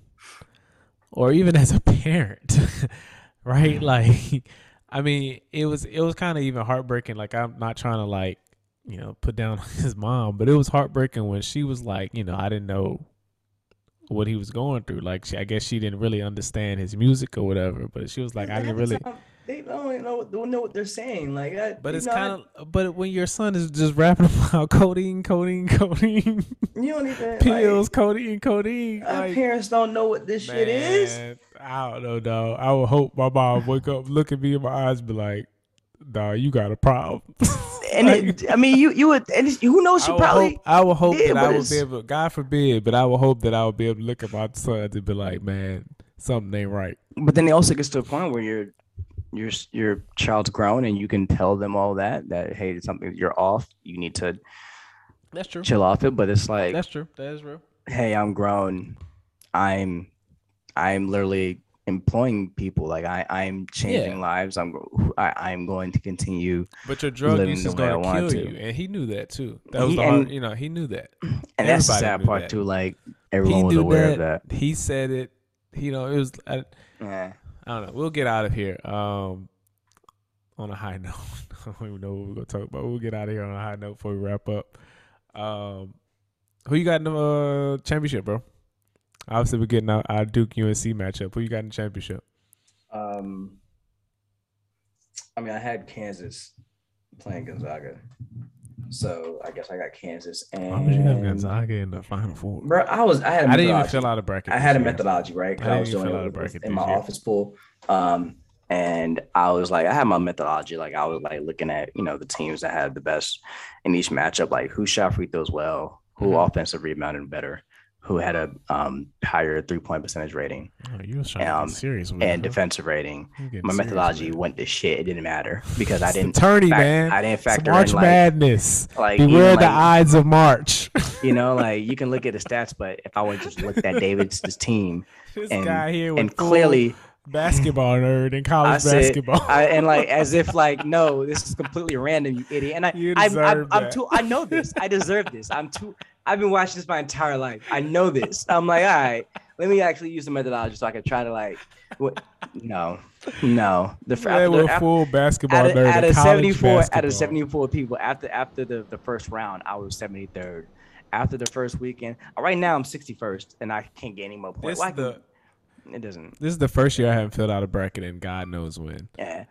or even as a parent right like i mean it was it was kind of even heartbreaking like i'm not trying to like you know put down his mom but it was heartbreaking when she was like you know i didn't know what he was going through like she, i guess she didn't really understand his music or whatever but she was like i didn't really They don't know, don't know what they're saying. Like, I, but it's kind of but when your son is just rapping about codeine codeine codeine you don't even pills Like, codeine codeine our like parents don't know what this shit is. Man, I don't know, dog. I would hope my mom wake up, look at me in my eyes, be like, "Dog, you got a problem." and it, I mean, you you would, and who knows? I She probably. hope, I would hope did, that I would it's- be able. God forbid, but I will hope that I will be able to look at my son and be like, man, something ain't right. But then it also gets to a point where your your your child's grown and you can tell them all that that hey, something you're off. You need to That's true. chill off it. But it's like, That's true. That is real. hey, I'm grown. I'm I'm literally employing people. Like I I'm changing Yeah. lives. I'm I, I'm going to continue. But your drug use is going to kill to. you, and he knew that too. That was He- the hard, and- you know, he knew that. And that's the Everybody sad part that. too. Like He everyone was aware that, of that. He said it. You know, it was. I, Yeah. I don't know. We'll get out of here. Um, on a high note. I don't even know what we're gonna talk about. We'll get out of here on a high note before we wrap up. Um, who you got in the uh, championship, bro? Obviously, we're getting our, our Duke UNC matchup. Who you got in the championship? Um, I mean, I had Kansas playing Gonzaga, so I guess I got Kansas. And Why would you have Gonzaga in the Final Four? Bro, I was I had a I didn't even fill out a bracket. I had a this year. methodology, right? 'Cause I I, was doing out a it bracket in my year. office pool. Um, and I was like, I had my methodology. Like I was like looking at, you know, the teams that had the best in each matchup, like who shot free throws well, who Mhm. offensive rebounded better, who had a um higher three point percentage rating Oh, you was trying Um, serious with it, and huh? defensive rating. My methodology went to shit. It didn't matter because I didn't attorney fac- man. I didn't It's factor March in like Madness. like Beware even, the like, Ides of March. you know, like you can look at the stats, but if I would just looked at David's team this and- guy here and clearly basketball nerd in I college said, basketball. I, and like as if like no, this is completely random, you idiot. And I, You I, I deserve I'm too. I know this. I deserve this. I'm too. I've been watching this my entire life. I know this. I'm like, all right, let me actually use the methodology so I can try to like, what? No, no. The Yeah, after, we're after, full basketball out of, nerd out in of college 74 out basketball. of 74 people after after the, the first round i was 73rd after the first weekend uh, right now i'm 61st and i can't get any more points This Why the it doesn't this is the first year I haven't filled out a bracket, and God knows when. yeah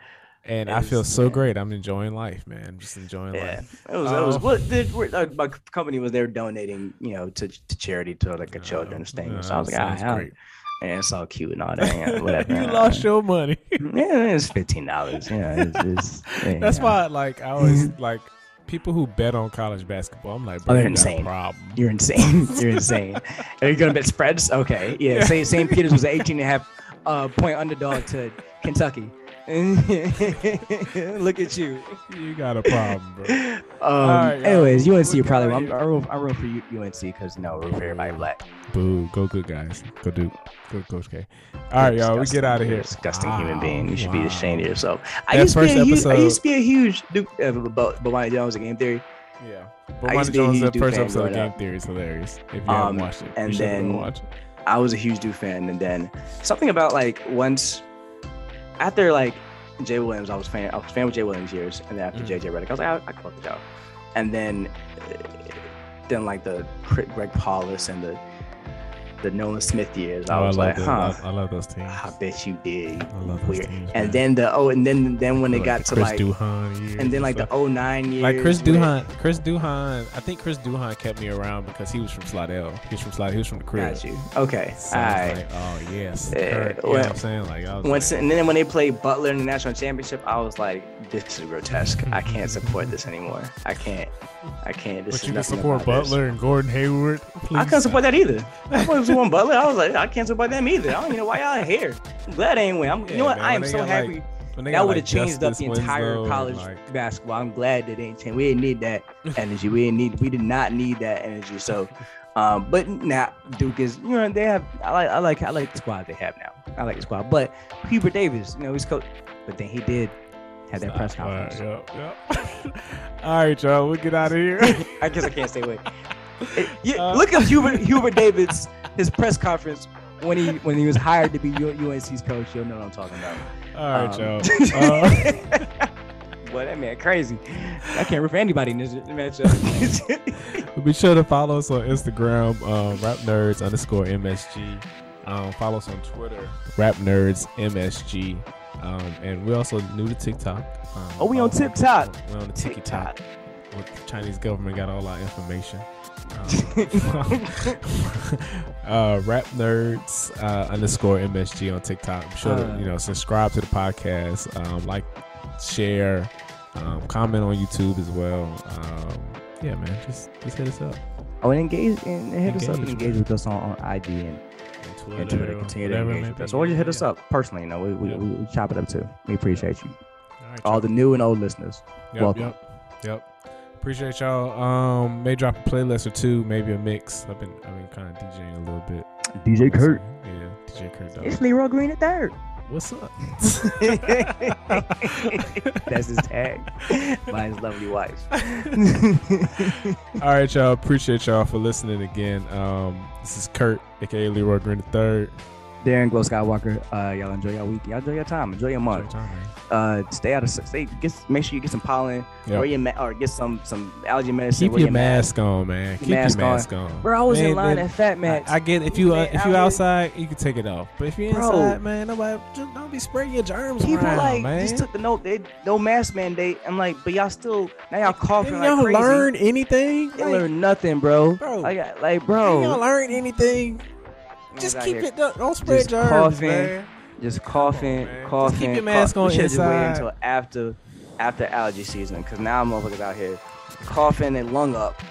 And I feel so yeah. great. I'm enjoying life, man. I'm just enjoying yeah life. it was it was Oh. what uh, my company was there donating you know to, to charity to like a children's thing Yeah, so i was like ah, great. and it's all cute and all that yeah, whatever you lost your money. yeah it's 15 dollars yeah it's, it's, yeah, That's yeah. why, like, I always like people who bet on college basketball. I'm like, Oh, bro, they're got a insane. problem. You're insane. You're insane. Are you gonna bet spreads? Okay. Yeah. St. St. Peter's was an 18 and a half uh, point underdog to Kentucky. Look at you. You got a problem, bro. Um, right, anyways, UNC get probably. I'm, here. I root, I root for UNC because know, root for everybody black. Boo. Go good guys. Go Duke. Go Coach K. All right, y'all. We get out of here. a Disgusting human being. You should be ashamed of yourself. I That used, to be first a huge, I used to be a huge Duke uh, about Bomani Jones in game theory. Yeah. I But used to be a Jones, the first episode of Game. Theory is hilarious. If you Um, haven't watched it, and then- watch it. I was a huge Duke fan, and then something about like once after like Jay Williams, I was fan. I was fan with Jay Williams years, and then after Mhm. JJ Redick, I was like, I, I can with y'all. And then, then like the Greg Paulus and the the Nolan Smith years, I Oh, was love like, huh. I, I love those teams. I bet you did. I love those Weird. teams. And then the oh, and then then when I it like got to Chris like, Duhon years and then like the 09 years, Like Chris where- Duhon, Chris Duhon. I think Chris Duhon kept me around because he was from Slidell. He was from Slidell. He was from the crib. Got you. Okay. So All I right. like, oh yes. Yeah, Curt, you know what I'm saying? Like I was Once and then when they played Butler in the national championship, I was like, "This is grotesque. I can't support this anymore. I can't. I can't. This but is you can support about this." Butler and Gordon Hayward. I Please couldn't support that either. I wasn't Butler. I was like, I can't support them either. I don't even know why y'all here. I'm glad they ain't win. I'm, you know what? man, I am so got, happy. like, that would have like, changed up the entire and, college like, basketball. I'm glad that they ain't changed. We didn't need that energy. We didn't need. We did not need that energy. So, um, but now Duke is. You know, they have. I like. I like. I like the squad they have now. I like the squad. But Hubert Davis, you know, he's coach. But then he did have that press All right, conference. yep, yep. All right, y'all. We get out of here. I guess I can't stay away. You- Uh, look up Hubert Hubert Davis his press conference when he when he was hired to be UNC's coach. You'll know what I'm talking about. All right, Um, y'all. Uh, Boy, that man crazy. I can't root for anybody in this matchup. Be sure to follow us on Instagram, uh, Rap Nerds underscore MSG. Um, follow us on Twitter, Rap Nerds MSG. Um, and we're also new to TikTok. Um, Oh, we on TikTok. We're on the TikTok. With the Chinese government got all our information. Um, uh, Rap Nerds uh, underscore MSG on TikTok. Be sure to Uh. you know subscribe to the podcast, um, like, share, Um, comment on YouTube as well. Um, yeah, man, just just hit us up. Oh, and engage and hit us up and Engage, engage with us on, on IG and, On and Twitter. Continue to engage man, with us, or just hit us yeah. up personally. You know, we we, we, we chop it up too. We appreciate you, All, right, all the new and old listeners. Yep, welcome. Yep, yep. Appreciate y'all. Um, may drop a playlist or two, maybe a mix. I've been I've been kind of DJing a little bit. DJ Curt, Yeah, DJ Curt. Dog. it's Leroy Green the third. What's up? That's his tag by his lovely wife. All right, y'all. Appreciate y'all for listening again. Um, this is Curt, aka Leroy Green the Third. Darren Glow Skywalker. Uh, y'all enjoy your week. Y'all enjoy your time. Enjoy your month. Uh, stay out of stay. Get make sure you get some pollen. Yep. Or your ma- or get some some allergy medicine. Keep wear your mask on, man. Keep mask your on. mask on. Bro, I was in line man, at Fat Max. I, I get if you uh, if you outside, you can take it off. But if you're Bro. inside, man, nobody just don't be spraying your germs People around, like man. just took the note. They no mask mandate. I'm like, but y'all still now y'all coughing like y'all crazy. learn anything? They Like, learn nothing, bro. Bro. like, I- like didn't bro, y'all learn anything? Just keep it. Don't, don't spread just germs, coughing, man. just coughing, man. Just coughing. keep your mask cough- on We should just wait until after after allergy season, cause now motherfuckers out here coughing and lung up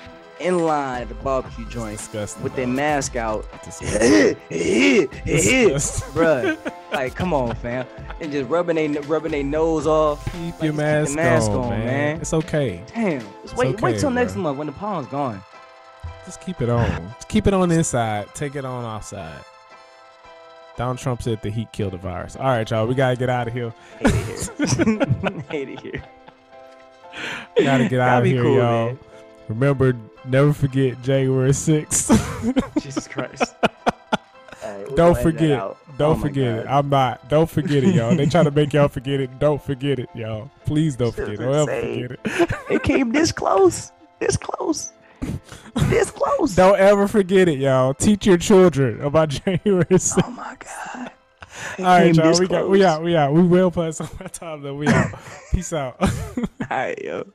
in line at the barbecue joint Disgusting. with their mask out. Disgusting. Disgusting. Bruh, like come on, fam, and just rubbing they rubbing their nose off. Keep Like, your just keep mask, mask on, on, man. man. It's okay. Damn, just wait, okay, wait till next month when the pollen's gone. Just keep it on. Just keep it on inside. Take it on outside. Donald Trump said the heat killed the virus. All right, y'all. We gotta get out of here. Hate it here. Hate it here. Gotta get out of here, cool, y'all. man. Remember, never forget January 6th. Jesus Christ. Right, Don't gonna end that forget. Don't Oh forget it. I'm not. Don't forget it, y'all. They try to make y'all forget it. Don't forget it, y'all. Please don't forget it. Don't forget it. It came this close. This close. This close. Don't ever forget it, y'all. Teach your children about January 6th. Oh my God. It All right, y'all. We got. We out. We out. We will past some more time though. We out. Peace out. All right, yo.